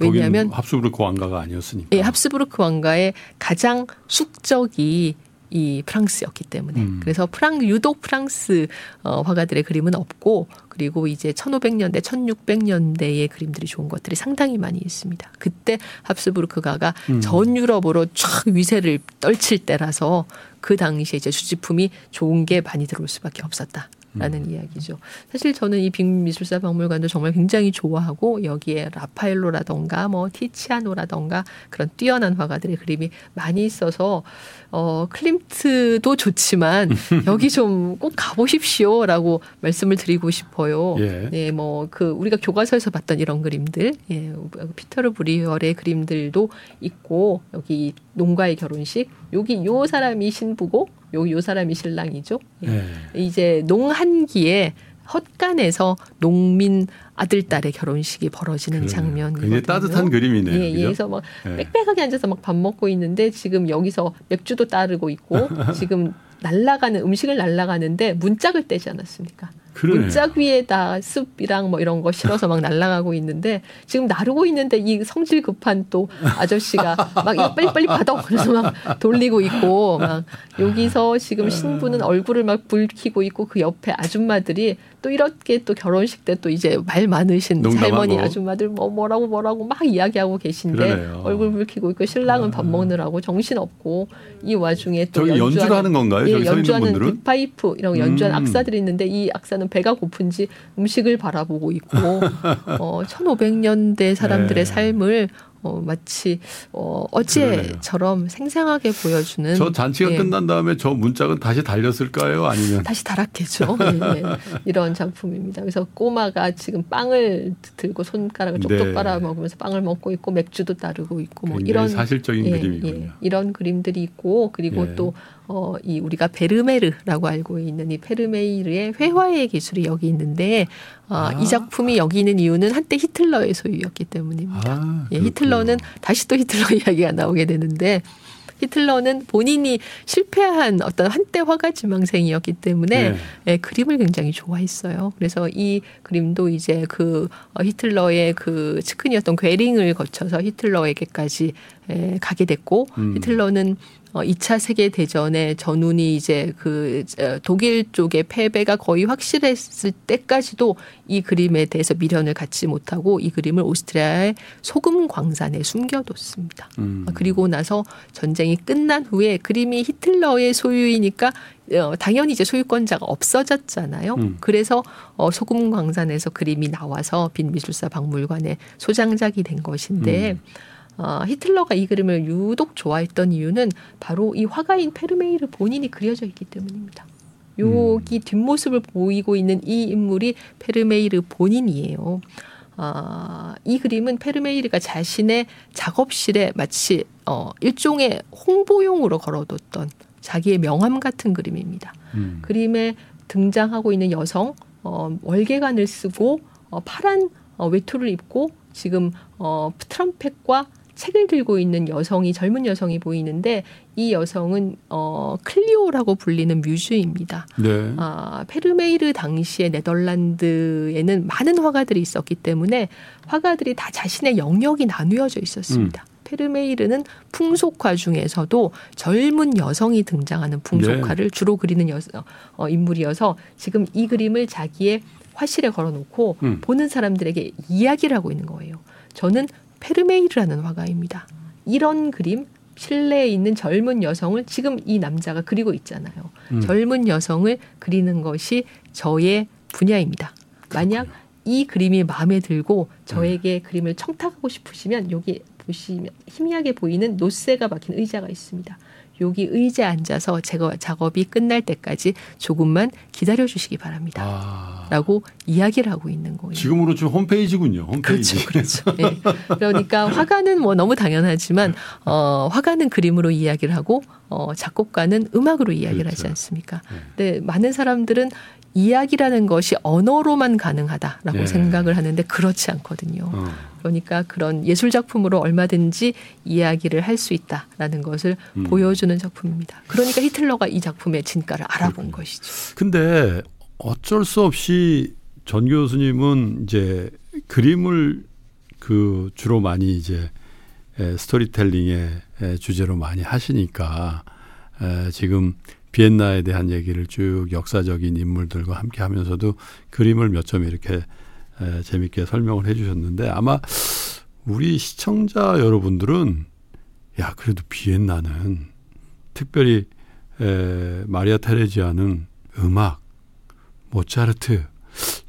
왜냐하면 합수부르크 왕가가 아니었으니까. 예, 합스부르크 왕가의 가장 숙적이 이 프랑스였기 때문에 음. 그래서 프랑 유독 프랑스 어, 화가들의 그림은 없고 그리고 이제 1500년대 1600년대의 그림들이 좋은 것들이 상당히 많이 있습니다. 그때 합스부르크가가 음. 전 유럽으로 쫙 위세를 떨칠 때라서 그 당시에 이제 수집품이 좋은 게 많이 들어올 수밖에 없었다. 라는 음. 이야기죠. 사실 저는 이 빅미술사 박물관도 정말 굉장히 좋아하고 여기에 라파엘로라던가 뭐 티치아노라던가 그런 뛰어난 화가들의 그림이 많이 있어서 어 클림트도 좋지만 여기 좀 꼭 가보십시오라고 말씀을 드리고 싶어요. 예. 네, 뭐그 우리가 교과서에서 봤던 이런 그림들, 예, 피터르 브리얼의 그림들도 있고 여기 농가의 결혼식, 여기 요 사람이 신부고 요 요 사람이 신랑이죠. 예. 예. 이제 농한기에 헛간에서 농민 아들 딸의 결혼식이 벌어지는. 장면이거든요. 굉장히 따뜻한 그림이네요. 예, 예. 그래서 막 예. 빽빽하게 앉아서 막 밥 먹고 있는데 지금 여기서 맥주도 따르고 있고 지금 날라가는 음식을 날라가는데 문짝을 떼지 않았습니까? 그러네요. 문짝 위에다 습이랑 뭐 이런 거 실어서 막 날아가고 있는데 지금 나르고 있는데 이 성질 급한 또 아저씨가 막 이거 빨리빨리 받아 그래서 막 돌리고 있고 막 여기서 지금 신부는 얼굴을 막 불키고 있고 그 옆에 아줌마들이 또 이렇게 또 결혼식 때 또 이제 말 많으신 농담하고. 할머니 아줌마들 뭐 뭐라고 뭐라고 막 이야기하고 계신데 그러네요. 얼굴 불키고 있고 신랑은 밥 먹느라고 정신 없고 이 와중에 또 저기 연주를 하는 건가요? 예, 연주하는 분들은? 빅파이프 이런 거 연주하는 음. 악사들이 있는데 이 악사는 배가 고픈지 음식을 바라보고 있고 어 1500년대 사람들의 네. 삶을 어 마치 어 어제처럼 생생하게 보여주는 저 잔치가 예. 끝난 다음에 저 문짝은 다시 달렸을까요? 아니면 다시 다락했죠. 예, 예. 이런 작품입니다. 그래서 꼬마가 지금 빵을 들고 손가락을 쪽쪽 네. 빨아 먹으면서 빵을 먹고 있고 맥주도 따르고 있고 뭐 이런 사실적인 예, 그림이군요. 예. 이런 그림들이 있고 그리고 예. 또 어, 이 우리가 베르메르라고 알고 있는 이 페르메이르의 회화의 기술이 여기 있는데 어, 아. 이 작품이 여기 있는 이유는 한때 히틀러의 소유였기 때문입니다. 아, 예. 히틀러는 다시 또 히틀러 이야기가 나오게 되는데 히틀러는 본인이 실패한 어떤 한때 화가 지망생이었기 때문에 네. 예, 그림을 굉장히 좋아했어요. 그래서 이 그림도 이제 그 어, 히틀러의 그 측근이었던 괴링을 거쳐서 히틀러에게까지 예, 가게 됐고 음. 히틀러는 어, 2차 세계 대전의 전운이 이제 그 어, 독일 쪽의 패배가 거의 확실했을 때까지도 이 그림에 대해서 미련을 갖지 못하고 이 그림을 오스트리아의 소금 광산에 숨겨뒀습니다. 음. 그리고 나서 전쟁이 끝난 후에 그림이 히틀러의 소유이니까 어, 당연히 이제 소유권자가 없어졌잖아요. 음. 그래서 어, 소금 광산에서 그림이 나와서 빈미술사 박물관에 소장작이 된 것인데 음. 어, 히틀러가 이 그림을 유독 좋아했던 이유는 바로 이 화가인 페르메이르 본인이 그려져 있기 때문입니다. 여기 음. 뒷모습을 보이고 있는 이 인물이 페르메이르 본인이에요. 아, 이 그림은 페르메이르가 자신의 작업실에 마치 어, 일종의 홍보용으로 걸어뒀던 자기의 명함 같은 그림입니다. 음. 그림에 등장하고 있는 여성 어, 월계관을 쓰고 어, 파란 어, 외투를 입고 지금 어, 트럼펫과 책을 들고 있는 여성이 젊은 여성이 보이는데 이 여성은 어, 클리오라고 불리는 뮤즈입니다. 네. 아, 페르메이르 당시에 네덜란드에는 많은 화가들이 있었기 때문에 화가들이 다 자신의 영역이 나누어져 있었습니다. 페르메이르는 풍속화 중에서도 젊은 여성이 등장하는 풍속화를 주로 그리는 여, 어, 인물이어서 지금 이 그림을 자기의 화실에 걸어놓고 음. 보는 사람들에게 이야기를 하고 있는 거예요. 저는 페르메이르라는 화가입니다. 이런 그림 실내에 있는 젊은 여성을 지금 이 남자가 그리고 있잖아요. 음. 젊은 여성을 그리는 것이 저의 분야입니다. 만약 이 그림이 마음에 들고 저에게 네. 그림을 청탁하고 싶으시면 여기 보시면 희미하게 보이는 노쇠가 박힌 의자가 있습니다. 여기 의자에 앉아서 제가 작업이 끝날 때까지 조금만 기다려 주시기 바랍니다. 아. 라고 이야기를 하고 있는 거예요. 지금으로 좀 홈페이지군요. 홈페이지. 그렇죠. 그렇죠. 예. 그러니까 화가는 뭐 너무 당연하지만 어 화가는 그림으로 이야기를 하고 어 작곡가는 음악으로 이야기를 그렇죠. 하지 않습니까? 근데 많은 사람들은 이야기라는 것이 언어로만 가능하다라고 예. 생각을 하는데 그렇지 않거든요. 어. 그러니까 그런 예술 작품으로 얼마든지 이야기를 할 수 있다라는 것을 음. 보여주는 작품입니다. 그러니까 히틀러가 이 작품의 진가를 알아본 것이죠. 근데 어쩔 수 없이 전 교수님은 이제 그림을 그 주로 많이 이제 에, 스토리텔링의 에, 주제로 많이 하시니까 에, 지금 비엔나에 대한 얘기를 쭉 역사적인 인물들과 함께 하면서도 그림을 몇 점 이렇게 에, 재밌게 설명을 해주셨는데 아마 우리 시청자 여러분들은 야 그래도 비엔나는 특별히 에, 마리아 테레지아는 음악 모차르트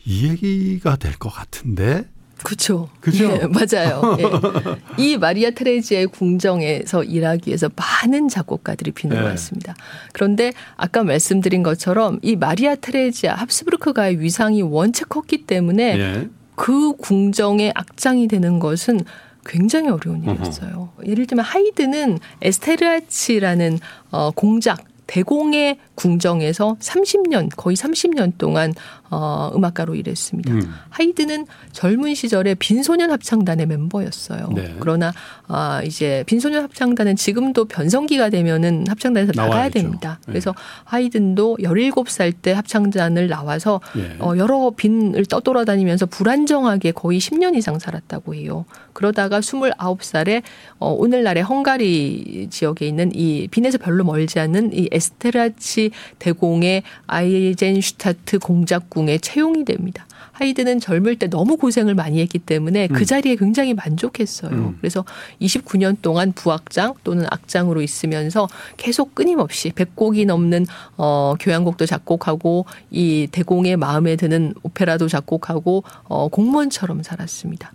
이 얘기가 될 것 같은데 그렇죠. 그죠? 예, 맞아요. 예. 이 마리아 테레지아의 궁정에서 일하기 위해서 많은 작곡가들이 비는 네. 것 같습니다. 그런데 아까 말씀드린 것처럼 이 마리아 테레지아 합스부르크가의 위상이 원체 컸기 때문에 예. 그 궁정의 악장이 되는 것은 굉장히 어려운 일이었어요. 예를 들면 하이든은 에스테르하지라는 어, 공작 대공의 궁정에서 30년 거의 30년 동안 어, 음악가로 일했습니다. 음. 하이든은 젊은 시절에 빈소년 합창단의 멤버였어요. 네. 그러나 아 이제 빈소년 합창단은 지금도 변성기가 되면은 합창단에서 나가야 나와야죠. 됩니다. 네. 그래서 하이든도 17살 때 합창단을 나와서 예. 어, 여러 빈을 떠돌아다니면서 불안정하게 거의 10년 이상 살았다고 해요. 그러다가 29살에 어, 오늘날의 헝가리 지역에 있는 이 빈에서 별로 멀지 않는 이 에스테라치 대공의 아이젠슈타트 공작궁에 채용이 됩니다. 하이드는 젊을 때 너무 고생을 많이 했기 때문에 그 자리에 굉장히 만족했어요. 음. 그래서 29년 동안 부악장 또는 악장으로 있으면서 계속 끊임없이 100곡이 넘는 어 교향곡도 작곡하고 이 대공의 마음에 드는 오페라도 작곡하고 어 공무원처럼 살았습니다.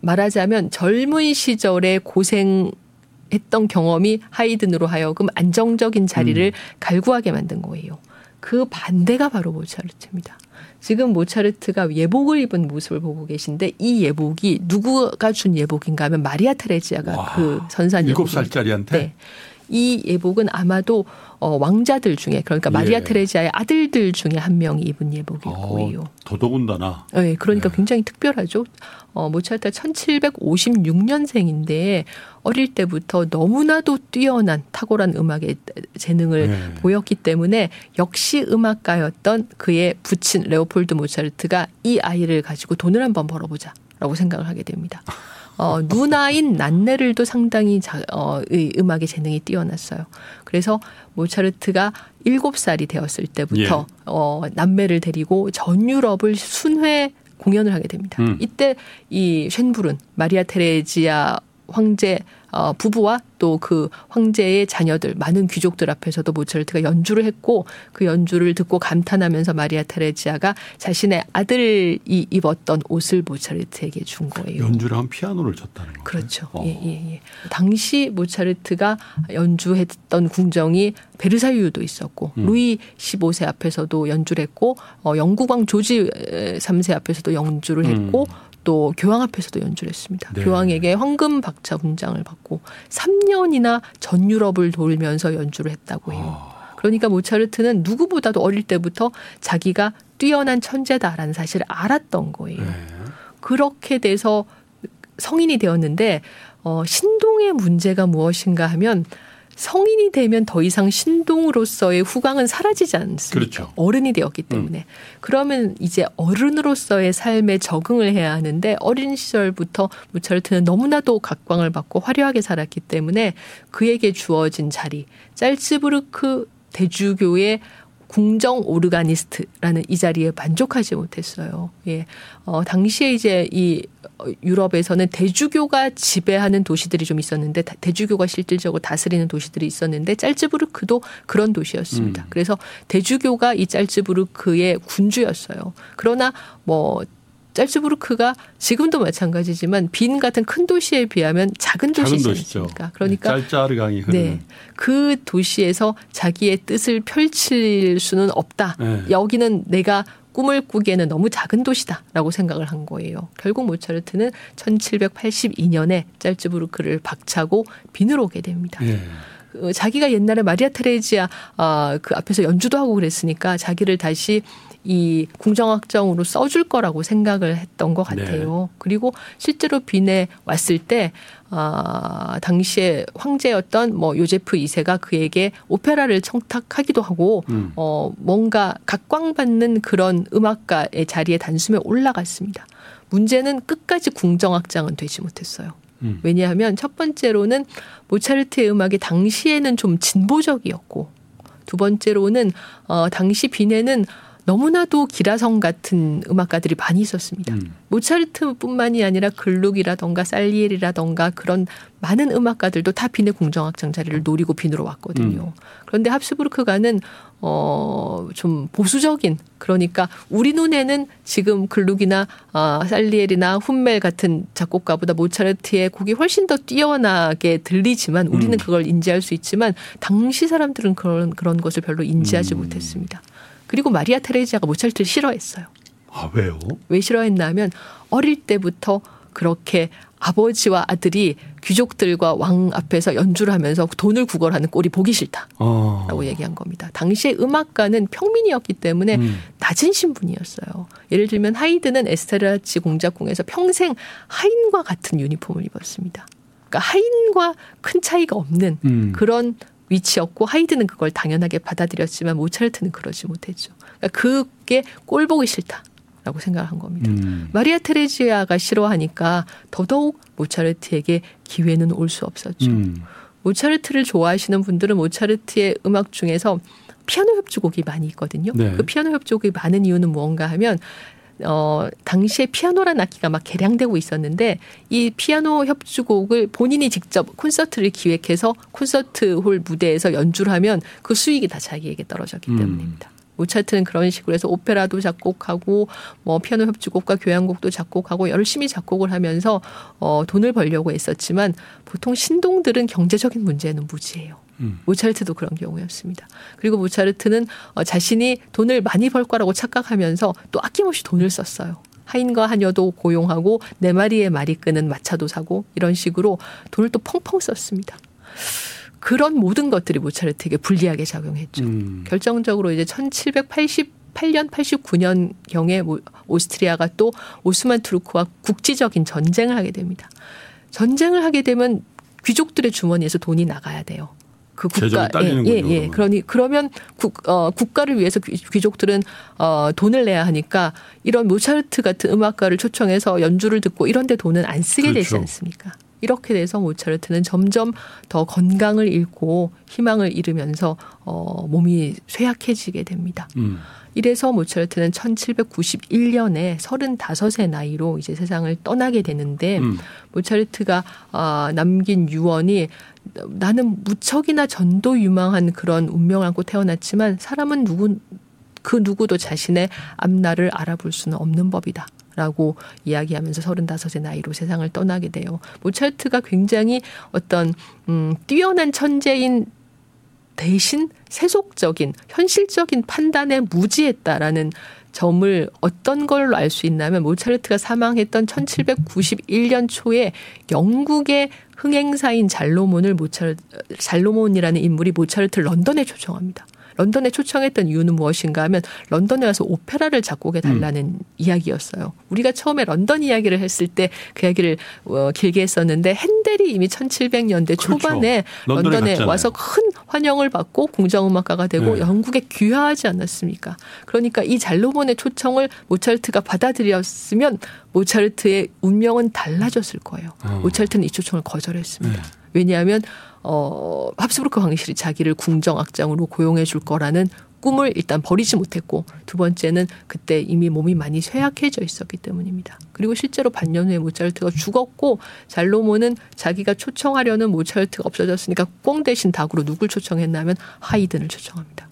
말하자면 젊은 시절에 고생 했던 경험이 하이든으로 하여금 안정적인 자리를 갈구하게 만든 거예요. 그 반대가 바로 모차르트입니다. 지금 모차르트가 예복을 입은 모습을 보고 계신데 이 예복이 누구가 준 예복인가 하면 마리아 테레지아가 와, 그 선산 일곱 예복입니다. 살짜리한테 네. 이 예복은 아마도 어, 왕자들 중에 그러니까 마리아 예. 테레지아의 아들들 중에 한 명이 입은 예복일 거예요. 어, 더더군다나 네, 그러니까 네. 굉장히 특별하죠. 어, 모차르트가 1756년생인데 어릴 때부터 너무나도 뛰어난 탁월한 음악의 재능을 네. 보였기 때문에 역시 음악가였던 그의 부친 레오폴드 모차르트가 이 아이를 가지고 돈을 한번 벌어보자라고 생각을 하게 됩니다. 어, 누나인 난네를도 상당히 자, 어, 의 음악의 재능이 뛰어났어요. 그래서 모차르트가 일곱 살이 되었을 때부터 예. 어, 남매를 데리고 전 유럽을 순회 공연을 하게 됩니다. 음. 이때 이 쉔부른 마리아 테레지아 황제 어, 부부와 또 그 황제의 자녀들 많은 귀족들 앞에서도 모차르트가 연주를 했고 그 연주를 듣고 감탄하면서 마리아 테레지아가 자신의 아들이 입었던 옷을 모차르트에게 준 거예요. 연주를 한 피아노를 쳤다는 거. 그렇죠. 어. 예, 예, 예. 당시 모차르트가 연주했던 궁정이 베르사유도 있었고 음. 루이 15세 앞에서도 연주를 했고 어, 영국왕 조지 3세 앞에서도 연주를 했고 또 교황 앞에서도 연주를 했습니다. 네. 교황에게 황금 박차 훈장을 받고 3년이나 전 유럽을 돌면서 연주를 했다고 해요. 아, 그러니까 모차르트는 누구보다도 어릴 때부터 자기가 뛰어난 천재다라는 사실을 알았던 거예요. 네. 그렇게 돼서 성인이 되었는데 어, 신동의 문제가 무엇인가 하면 성인이 되면 더 이상 신동으로서의 후광은 사라지지 않습니다. 그렇죠. 어른이 되었기 때문에. 그러면 이제 어른으로서의 삶에 적응을 해야 하는데 어린 시절부터 모차르트는 너무나도 각광을 받고 화려하게 살았기 때문에 그에게 주어진 자리, 짤츠부르크 대주교의 궁정 오르가니스트라는 이 자리에 만족하지 못했어요. 예. 어, 당시에 이제 이 어, 유럽에서는 대주교가 지배하는 도시들이 좀 있었는데 다- 대주교가 실질적으로 다스리는 도시들이 있었는데 짤츠부르크도 그런 도시였습니다. 음. 그래서 대주교가 이 짤츠부르크의 군주였어요. 그러나 뭐 짤츠부르크가 지금도 마찬가지지만 빈 같은 큰 도시에 비하면 작은 도시지 작은 도시죠. 않습니까? 그러니까 짤짜르 강이 흐르는. 네. 그 도시에서 자기의 뜻을 펼칠 수는 없다. 네. 여기는 내가 꿈을 꾸기에는 너무 작은 도시다라고 생각을 한 거예요. 결국 모차르트는 1782년에 짤츠부르크를 박차고 빈으로 오게 됩니다. 예. 그 자기가 옛날에 마리아 테레지아 아, 그 앞에서 연주도 하고 그랬으니까 자기를 다시 이 궁정학정으로 써줄 거라고 생각을 했던 것 같아요. 네. 그리고 실제로 빈에 왔을 때, 아, 당시에 황제였던 뭐 요제프 2세가 그에게 오페라를 청탁하기도 하고, 음. 어, 뭔가 각광받는 그런 음악가의 자리에 단숨에 올라갔습니다. 문제는 끝까지 궁정악장은 되지 못했어요. 음. 왜냐하면 첫 번째로는 모차르트의 음악이 당시에는 좀 진보적이었고 두 번째로는 어 당시 빈에는 너무나도 기라성 같은 음악가들이 많이 있었습니다. 음. 모차르트뿐만이 아니라 글룩이라던가 살리엘이라던가 그런 많은 음악가들도 다 빈의 궁정악장 자리를 노리고 빈으로 왔거든요. 그런데 합스부르크가는 어 좀 보수적인 그러니까 우리 눈에는 지금 글룩이나 아 살리엘이나 훈멜 같은 작곡가보다 모차르트의 곡이 훨씬 더 뛰어나게 들리지만 우리는 음. 그걸 인지할 수 있지만 당시 사람들은 그런 그런 것을 별로 인지하지 음. 못했습니다. 그리고 마리아 테레지아가 모차르트를 싫어했어요. 아 왜요? 왜 싫어했나 하면 어릴 때부터 그렇게 아버지와 아들이 귀족들과 왕 앞에서 연주를 하면서 돈을 구걸하는 꼴이 보기 싫다라고 어. 얘기한 겁니다. 당시에 음악가는 평민이었기 때문에 음. 낮은 신분이었어요. 예를 들면 하이든은 에스테르하지 공작궁에서 평생 하인과 같은 유니폼을 입었습니다. 그러니까 하인과 큰 차이가 없는 음. 그런 위치였고 하이든은 그걸 당연하게 받아들였지만 모차르트는 그러지 못했죠. 그러니까 그게 꼴 보기 싫다라고 생각한 겁니다. 음. 마리아 테레지아가 싫어하니까 더더욱 모차르트에게 기회는 올 수 없었죠. 음. 모차르트를 좋아하시는 분들은 모차르트의 음악 중에서 피아노 협주곡이 많이 있거든요. 네. 그 피아노 협주곡이 많은 이유는 무언가 하면 어 당시에 피아노란 악기가 막 개량되고 있었는데 이 피아노 협주곡을 본인이 직접 콘서트를 기획해서 콘서트 홀 무대에서 연주를 하면 그 수익이 다 자기에게 떨어졌기 음. 때문입니다. 모차르트는 그런 식으로 해서 오페라도 작곡하고 뭐 피아노 협주곡과 교향곡도 작곡하고 열심히 작곡을 하면서 어 돈을 벌려고 했었지만 보통 신동들은 경제적인 문제는 무지해요. 음. 모차르트도 그런 경우였습니다. 그리고 모차르트는 어, 자신이 돈을 많이 벌 거라고 착각하면서 또 아낌없이 돈을 썼어요. 하인과 하녀도 고용하고 네 마리의 말이 끄는 마차도 사고 이런 식으로 돈을 또 펑펑 썼습니다. 그런 모든 것들이 모차르트에게 불리하게 작용했죠. 음. 결정적으로 이제 1788년, 89년 경에 뭐 오스트리아가 또 오스만 투르크와 국지적인 전쟁을 하게 됩니다. 전쟁을 하게 되면 귀족들의 주머니에서 돈이 나가야 돼요. 그 국가 예, 예, 예. 그러니 그러면 국, 어, 국가를 위해서 귀- 귀족들은 어, 돈을 내야 하니까 이런 모차르트 같은 음악가를 초청해서 연주를 듣고 이런 데 돈은 안 쓰게 되지 그렇죠. 않습니까? 이렇게 돼서 모차르트는 점점 더 건강을 잃고 희망을 잃으면서 어, 몸이 쇠약해지게 됩니다. 음. 이래서 모차르트는 1791년에 35의 나이로 이제 세상을 떠나게 되는데 음. 모차르트가 아, 남긴 유언이 나는 무척이나 전도 유망한 그런 운명을 안고 태어났지만 사람은 누구 그 누구도 자신의 앞날을 알아볼 수는 없는 법이다. 라고 이야기하면서 35의 나이로 세상을 떠나게 돼요. 모차르트가 굉장히 어떤 음 뛰어난 천재인 대신 세속적인 현실적인 판단에 무지했다라는 점을 어떤 걸로 알 수 있냐면 모차르트가 사망했던 1791년 초에 영국의 흥행사인 잘로몬을 모차르 잘로몬이라는 인물이 모차르트를 런던에 초청합니다. 런던에 초청했던 이유는 무엇인가 하면 런던에 와서 오페라를 작곡해 달라는 이야기였어요. 우리가 처음에 런던 이야기를 했을 때 그 이야기를 어, 길게 했었는데 핸델이 이미 1700년대 그렇죠. 초반에 런던에 런던에 갔잖아요. 와서 큰 환영을 받고 궁정음악가가 되고 네. 영국에 귀화하지 않았습니까? 그러니까 이 잘로몬의 초청을 모차르트가 받아들였으면 모차르트의 운명은 달라졌을 거예요. 어. 모차르트는 이 초청을 거절했습니다. 네. 왜냐하면 어 합스부르크 황실이 자기를 궁정 악장으로 고용해 줄 거라는 꿈을 일단 버리지 못했고 두 번째는 그때 이미 몸이 많이 쇠약해져 있었기 때문입니다. 그리고 실제로 반년 후에 모차르트가 죽었고 잘로몬은 자기가 초청하려는 모차르트가 없어졌으니까 꽁 대신 닭으로 누굴 초청했냐면 하이든을 초청합니다.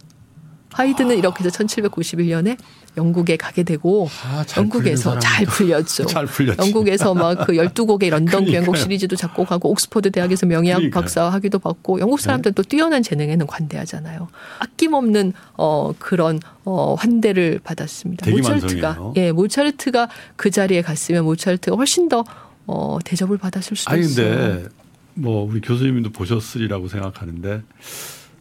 하이드는 이렇게 해서 1791년에 영국에 가게 되고 아, 잘 영국에서 잘 풀렸죠. 잘 풀렸죠. 영국에서 막 그 12곡의 런던. 교향곡 시리즈도 작곡하고 옥스퍼드 대학에서 명예학 그러니까요. 박사 학위도 받고 영국 사람들은 또 뛰어난 재능에는 관대하잖아요. 아낌없는 어 그런 어 환대를 받았습니다. 모차르트가 만성이에요. 예, 모차르트가 그 자리에 갔으면 모차르트가 훨씬 더 어, 대접을 받았을 수도 아니 있어요. 근데 뭐 우리 교수님도 보셨으리라고 생각하는데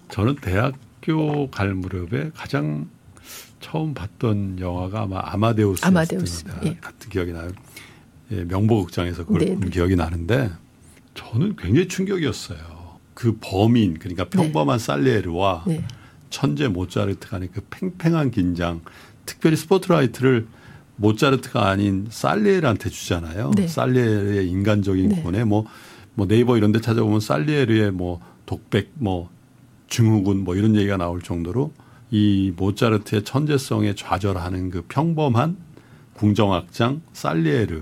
저는 대학교 갈 무렵에 가장 처음 봤던 영화가 아마 아마데우스 아마데우스, 예. 같은 기억이 나요. 예, 명보극장에서 그걸 네, 본 네. 기억이 나는데 저는 굉장히 충격이었어요. 그 범인 그러니까 평범한 살리에르와 네. 천재 모차르트 간의 그 팽팽한 긴장, 특별히 스포트라이트를 모차르트가 아닌 살리에르한테 주잖아요. 네. 살리에르의 인간적인 네. 고뇌, 뭐, 뭐 네이버 이런 데 찾아보면 살리에르의 뭐 독백, 뭐 증후군 뭐 이런 얘기가 나올 정도로 이 모차르트의 천재성에 좌절하는 그 평범한 궁정악장 살리에르.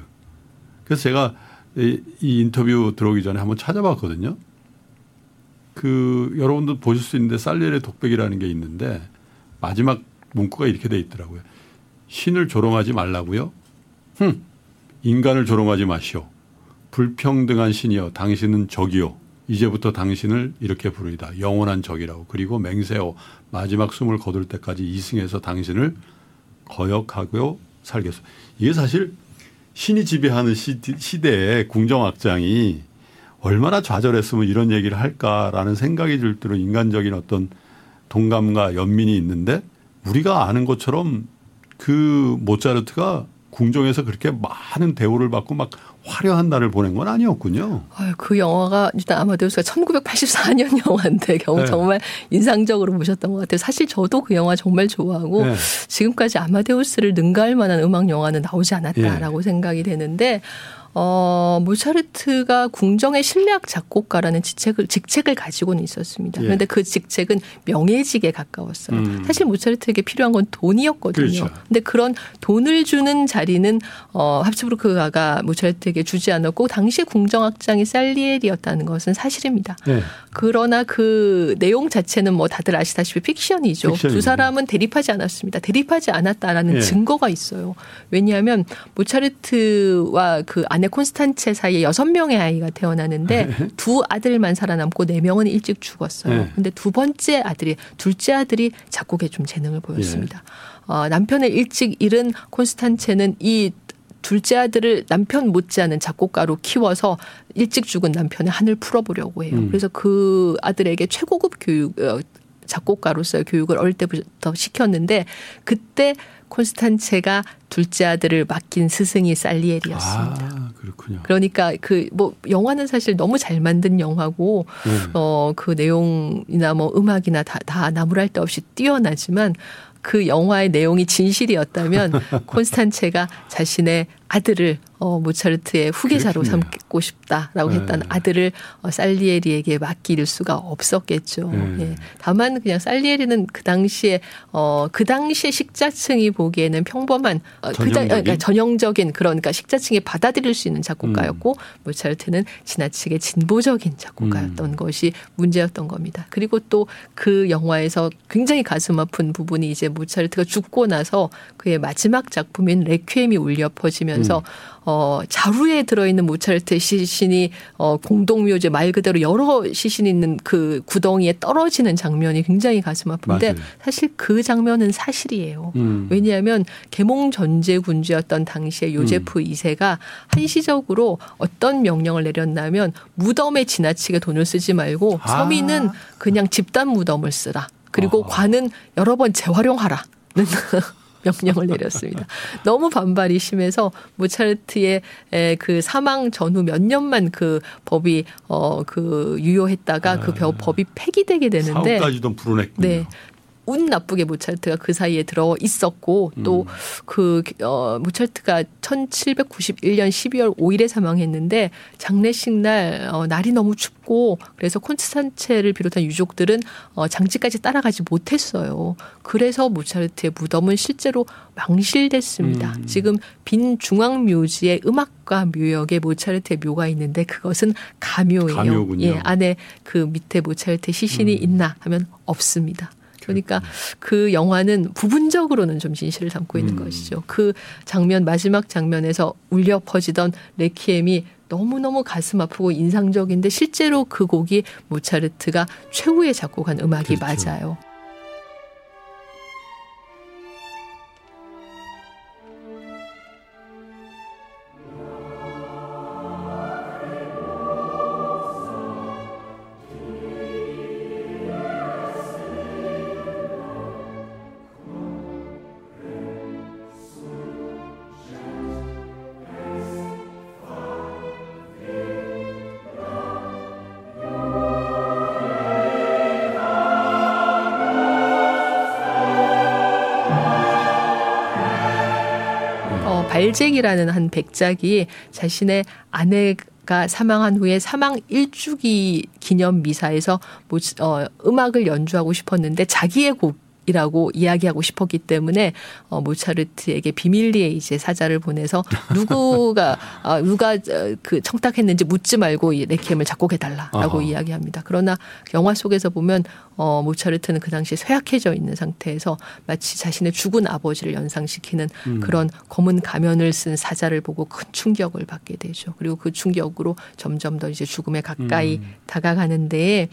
그래서 제가 이, 이 인터뷰 들어오기 전에 한번 찾아봤거든요. 그 여러분도 보실 수 있는데 살리에르의 독백이라는 게 있는데 마지막 문구가 이렇게 돼 있더라고요. 신을 조롱하지 말라고요. 흠, 인간을 조롱하지 마시오. 불평등한 신이여, 당신은 적이요. 이제부터 당신을 이렇게 부르이다. 영원한 적이라고. 그리고 맹세호 마지막 숨을 거둘 때까지 이승해서 당신을 거역하고 살겠소. 이게 사실 신이 지배하는 시, 시대에 궁정악장이 얼마나 좌절했으면 이런 얘기를 할까라는 생각이 들 때로 인간적인 어떤 동감과 연민이 있는데 우리가 아는 것처럼 그 모차르트가 궁정에서 그렇게 많은 대우를 받고 막 화려한 날을 보낸 건 아니었군요. 아유, 그 영화가 일단 아마데우스가 1984년 영화인데 경우 네. 정말 인상적으로 보셨던 것 같아요. 사실 저도 그 영화 정말 좋아하고 네. 지금까지 아마데우스를 능가할 만한 음악 영화는 나오지 않았다라고 생각이 되는데 어, 모차르트가 궁정의 실내악 작곡가라는 직책을, 직책을 가지고는 있었습니다. 예. 그런데 그 직책은 명예직에 가까웠어요. 음. 사실 모차르트에게 필요한 건 돈이었거든요. 그렇죠. 근데 그런 돈을 주는 자리는 어, 합스부르크가가 모차르트에게 주지 않았고 당시 궁정악장이 살리엘이었다는 것은 사실입니다. 네. 그러나 그 내용 자체는 뭐 다들 아시다시피 픽션이죠. 픽션이죠. 두 사람은 대립하지 않았습니다. 대립하지 않았다라는 예. 증거가 있어요. 왜냐하면 모차르트와 그 아내 콘스탄체 사이에 여섯 명의 아이가 태어나는데 두 아들만 살아남고 네 명은 일찍 죽었어요. 예. 근데 두 번째 아들이 둘째 아들이 작곡에 좀 재능을 보였습니다. 어, 남편을 일찍 잃은 콘스탄체는 이 둘째 아들을 남편 못지않은 작곡가로 키워서 일찍 죽은 남편의 한을 풀어보려고 해요. 음. 그래서 그 아들에게 최고급 교육, 어, 작곡가로서의 교육을 어릴 때부터 시켰는데 그때 콘스탄체가 둘째 아들을 맡긴 스승이 살리엘이었습니다. 아, 그렇군요. 그러니까 그 뭐 영화는 사실 너무 잘 만든 영화고 네. 어그 내용이나 뭐 음악이나 다, 다 나무랄 데 없이 뛰어나지만 그 영화의 내용이 진실이었다면 콘스탄체가 자신의 아들을 어 모차르트의 후계자로 그렇군요. 삼고 싶다라고 네. 했던 아들을 어, 살리에리에게 맡길 수가 없었겠죠. 네. 예. 다만 그냥 살리에리는 그 당시에 어 그 당시에 식자층이 보기에는 평범한 어, 그 당- 전형적인? 그러니까 전형적인 그런 그러니까 식자층이 받아들일 수 있는 작곡가였고 모차르트는 지나치게 진보적인 작곡가였던 음. 것이 문제였던 겁니다. 그리고 또 그 영화에서 굉장히 가슴 아픈 부분이 이제 모차르트가 죽고 나서 그의 마지막 작품인 레퀴엠이 울려 퍼지면서 어 자루에 들어있는 모차르트의 시신이 어 공동묘지 말 그대로 여러 시신이 있는 그 구덩이에 떨어지는 장면이 굉장히 가슴 아픈데 맞아요. 사실 그 장면은 사실이에요. 음. 왜냐하면 계몽 전제 군주였던 당시에 요제프 2세가 한시적으로 어떤 명령을 내렸냐면 무덤에 지나치게 돈을 쓰지 말고 아. 서민은 그냥 집단 무덤을 쓰라. 그리고 어허. 관은 여러 번 재활용하라는 명령을 내렸습니다. 너무 반발이 심해서 모차르트의 에, 그 사망 전후 몇 년만 그 법이 어그 유효했다가 그 벼- 법이 폐기되게 되는데 사후까지도 불어냈군요. 네. 운 나쁘게 모차르트가 그 사이에 들어 있었고 또그 어, 모차르트가 1791년 12월 5일에 사망했는데 장례식 날 어, 날이 너무 춥고 그래서 콘스탄체를 비롯한 유족들은 어, 장지까지 따라가지 못했어요. 그래서 모차르트의 무덤은 실제로 망실됐습니다. 음. 지금 빈 중앙 묘지에 음악과 묘역에 모차르트의 묘가 있는데 그것은 가묘예요. 가묘군요. 예, 안에 그 밑에 모차르트 시신이 있나 하면 없습니다. 그러니까 그 영화는 부분적으로는 좀 진실을 담고 있는 음. 것이죠. 그 장면 마지막 장면에서 울려 퍼지던 레퀴엠이 너무너무 가슴 아프고 인상적인데 실제로 그 곡이 모차르트가 최후의 작곡한 음악이 그렇죠. 맞아요. 어, 발잭이라는 한 백작이 자신의 아내 가 사망한 후에 사망 일주기 기념 미사에서 뭐, 어, 음악을 연주하고 싶었는데 자기의 곡 이라고 이야기하고 싶었기 때문에 어, 모차르트에게 비밀리에 이제 사자를 보내서 누구가 아, 누가 어, 그 청탁했는지 묻지 말고 이 레퀴엠을 작곡해 달라라고. 이야기합니다. 그러나 영화 속에서 보면 어, 모차르트는 그 당시 쇠약해져 있는 상태에서 마치 자신의 죽은 아버지를 연상시키는 음. 그런 검은 가면을 쓴 사자를 보고 큰 충격을 받게 되죠. 그리고 그 충격으로 점점 더 이제 죽음에 가까이 음. 다가가는데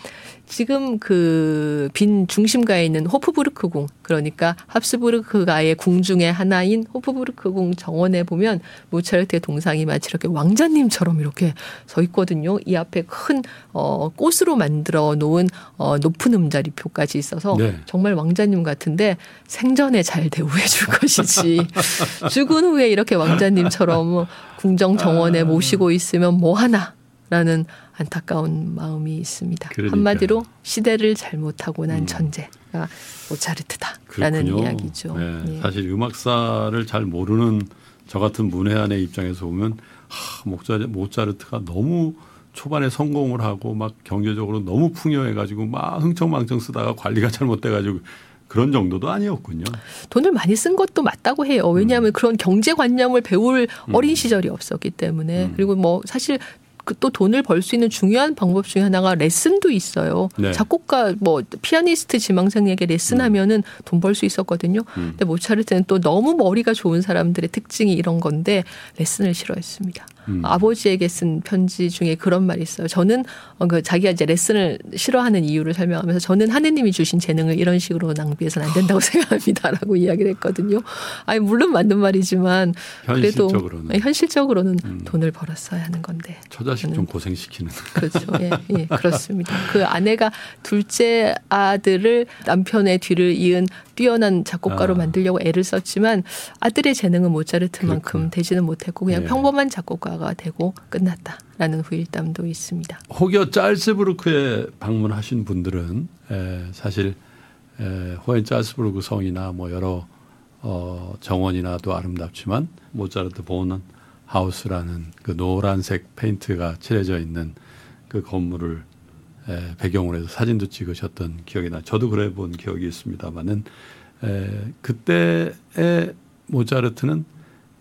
지금 그 빈 중심가에 있는 호프부르크 궁 그러니까 합스부르크가의 궁 중에 하나인 호프부르크 궁 정원에 보면 모차르트의 동상이 마치 이렇게 왕자님처럼 이렇게 서 있거든요. 이 앞에 큰 어, 꽃으로 만들어 놓은 어, 높은 음자리표까지 있어서 네. 정말 왕자님 같은데 생전에 잘 대우해 줄 것이지 죽은 후에 이렇게 왕자님처럼 궁정 정원에 모시고 있으면 뭐 하나라는 안타까운 마음이 있습니다. 그러니까요. 한마디로 시대를 잘못하고 난 음. 천재가 모차르트다라는 그렇군요. 이야기죠. 네, 예. 사실 음악사를 잘 모르는 저 같은 문외한의 입장에서 보면 하, 모차르, 모차르트가 너무 초반에 성공을 하고 막 경제적으로 너무 풍요해가지고 막 흥청망청 쓰다가 관리가 잘못돼가지고 그런 정도도 아니었군요. 돈을 많이 쓴 것도 맞다고 해요. 왜냐하면 그런 경제관념을 배울 음. 어린 시절이 없었기 때문에 음. 그리고 뭐 사실 그 또 돈을 벌 수 있는 중요한 방법 중에 하나가 레슨도 있어요. 네. 작곡가 뭐 피아니스트 지망생에게 레슨하면은 돈벌 수 있었거든요. 음. 근데 모차르트는 또 너무 머리가 좋은 사람들의 특징이 이런 건데 레슨을 싫어했습니다. 음. 아버지에게 쓴 편지 중에 그런 말이 있어요. 저는 어, 그 자기가 이제 레슨을 싫어하는 이유를 설명하면서 저는 하느님이 주신 재능을 이런 식으로 낭비해서는 안 된다고 생각합니다라고 이야기를 했거든요. 아니 물론 맞는 말이지만 그래도 현실적으로는 네, 현실적으로는 음. 돈을 벌었어야 하는 건데 처자식 좀 고생시키는. 그렇죠. 예, 예, 그렇습니다. 그 아내가 둘째 아들을 남편의 뒤를 이은 뛰어난 작곡가로 아. 만들려고 애를 썼지만 아들의 재능은 모차르트만큼. 되지는 못했고 그냥 예. 평범한 작곡가 가 되고 끝났다라는 후일담도 있습니다. 혹여 짤스부르크에 방문하신 분들은 에, 사실 에, 호엔 짤스부르크 성이나 뭐 여러 어, 정원이나도 아름답지만 모차르트 본 하우스라는 그 노란색 페인트가 칠해져 있는 그 건물을 에, 배경으로 해서 사진도 찍으셨던 기억이 나. 저도 그래 본 기억이 있습니다만은 에, 그때의 모차르트는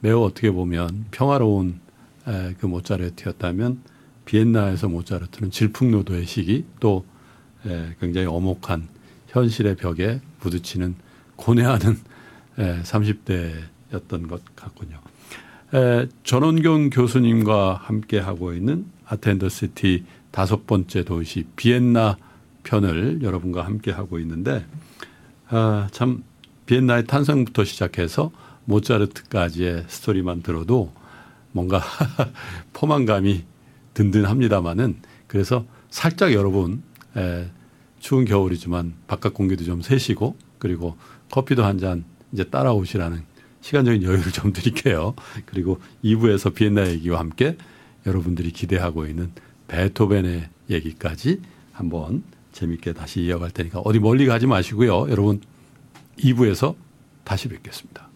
매우 어떻게 보면 평화로운 에, 그 모차르트였다면 비엔나에서 모차르트는 질풍노도의 시기 또 에, 굉장히 엄혹한 현실의 벽에 부딪히는 고뇌하는 에, 30대였던 것 같군요. 에, 전원경 교수님과 함께 하고 있는 아텐더 시티 다섯 번째 도시 비엔나 편을 여러분과 함께 하고 있는데 아, 참 비엔나의 탄생부터 시작해서 모차르트까지의 스토리만 들어도 뭔가 포만감이 든든합니다마는 그래서 살짝 여러분 에, 추운 겨울이지만 바깥 공기도 좀 세시고 그리고 커피도 한 잔 이제 따라오시라는 시간적인 여유를 좀 드릴게요. 그리고 2부에서 비엔나 얘기와 함께 여러분들이 기대하고 있는 베토벤의 얘기까지 한번 재밌게 다시 이어갈 테니까 어디 멀리 가지 마시고요. 여러분 2부에서 다시 뵙겠습니다.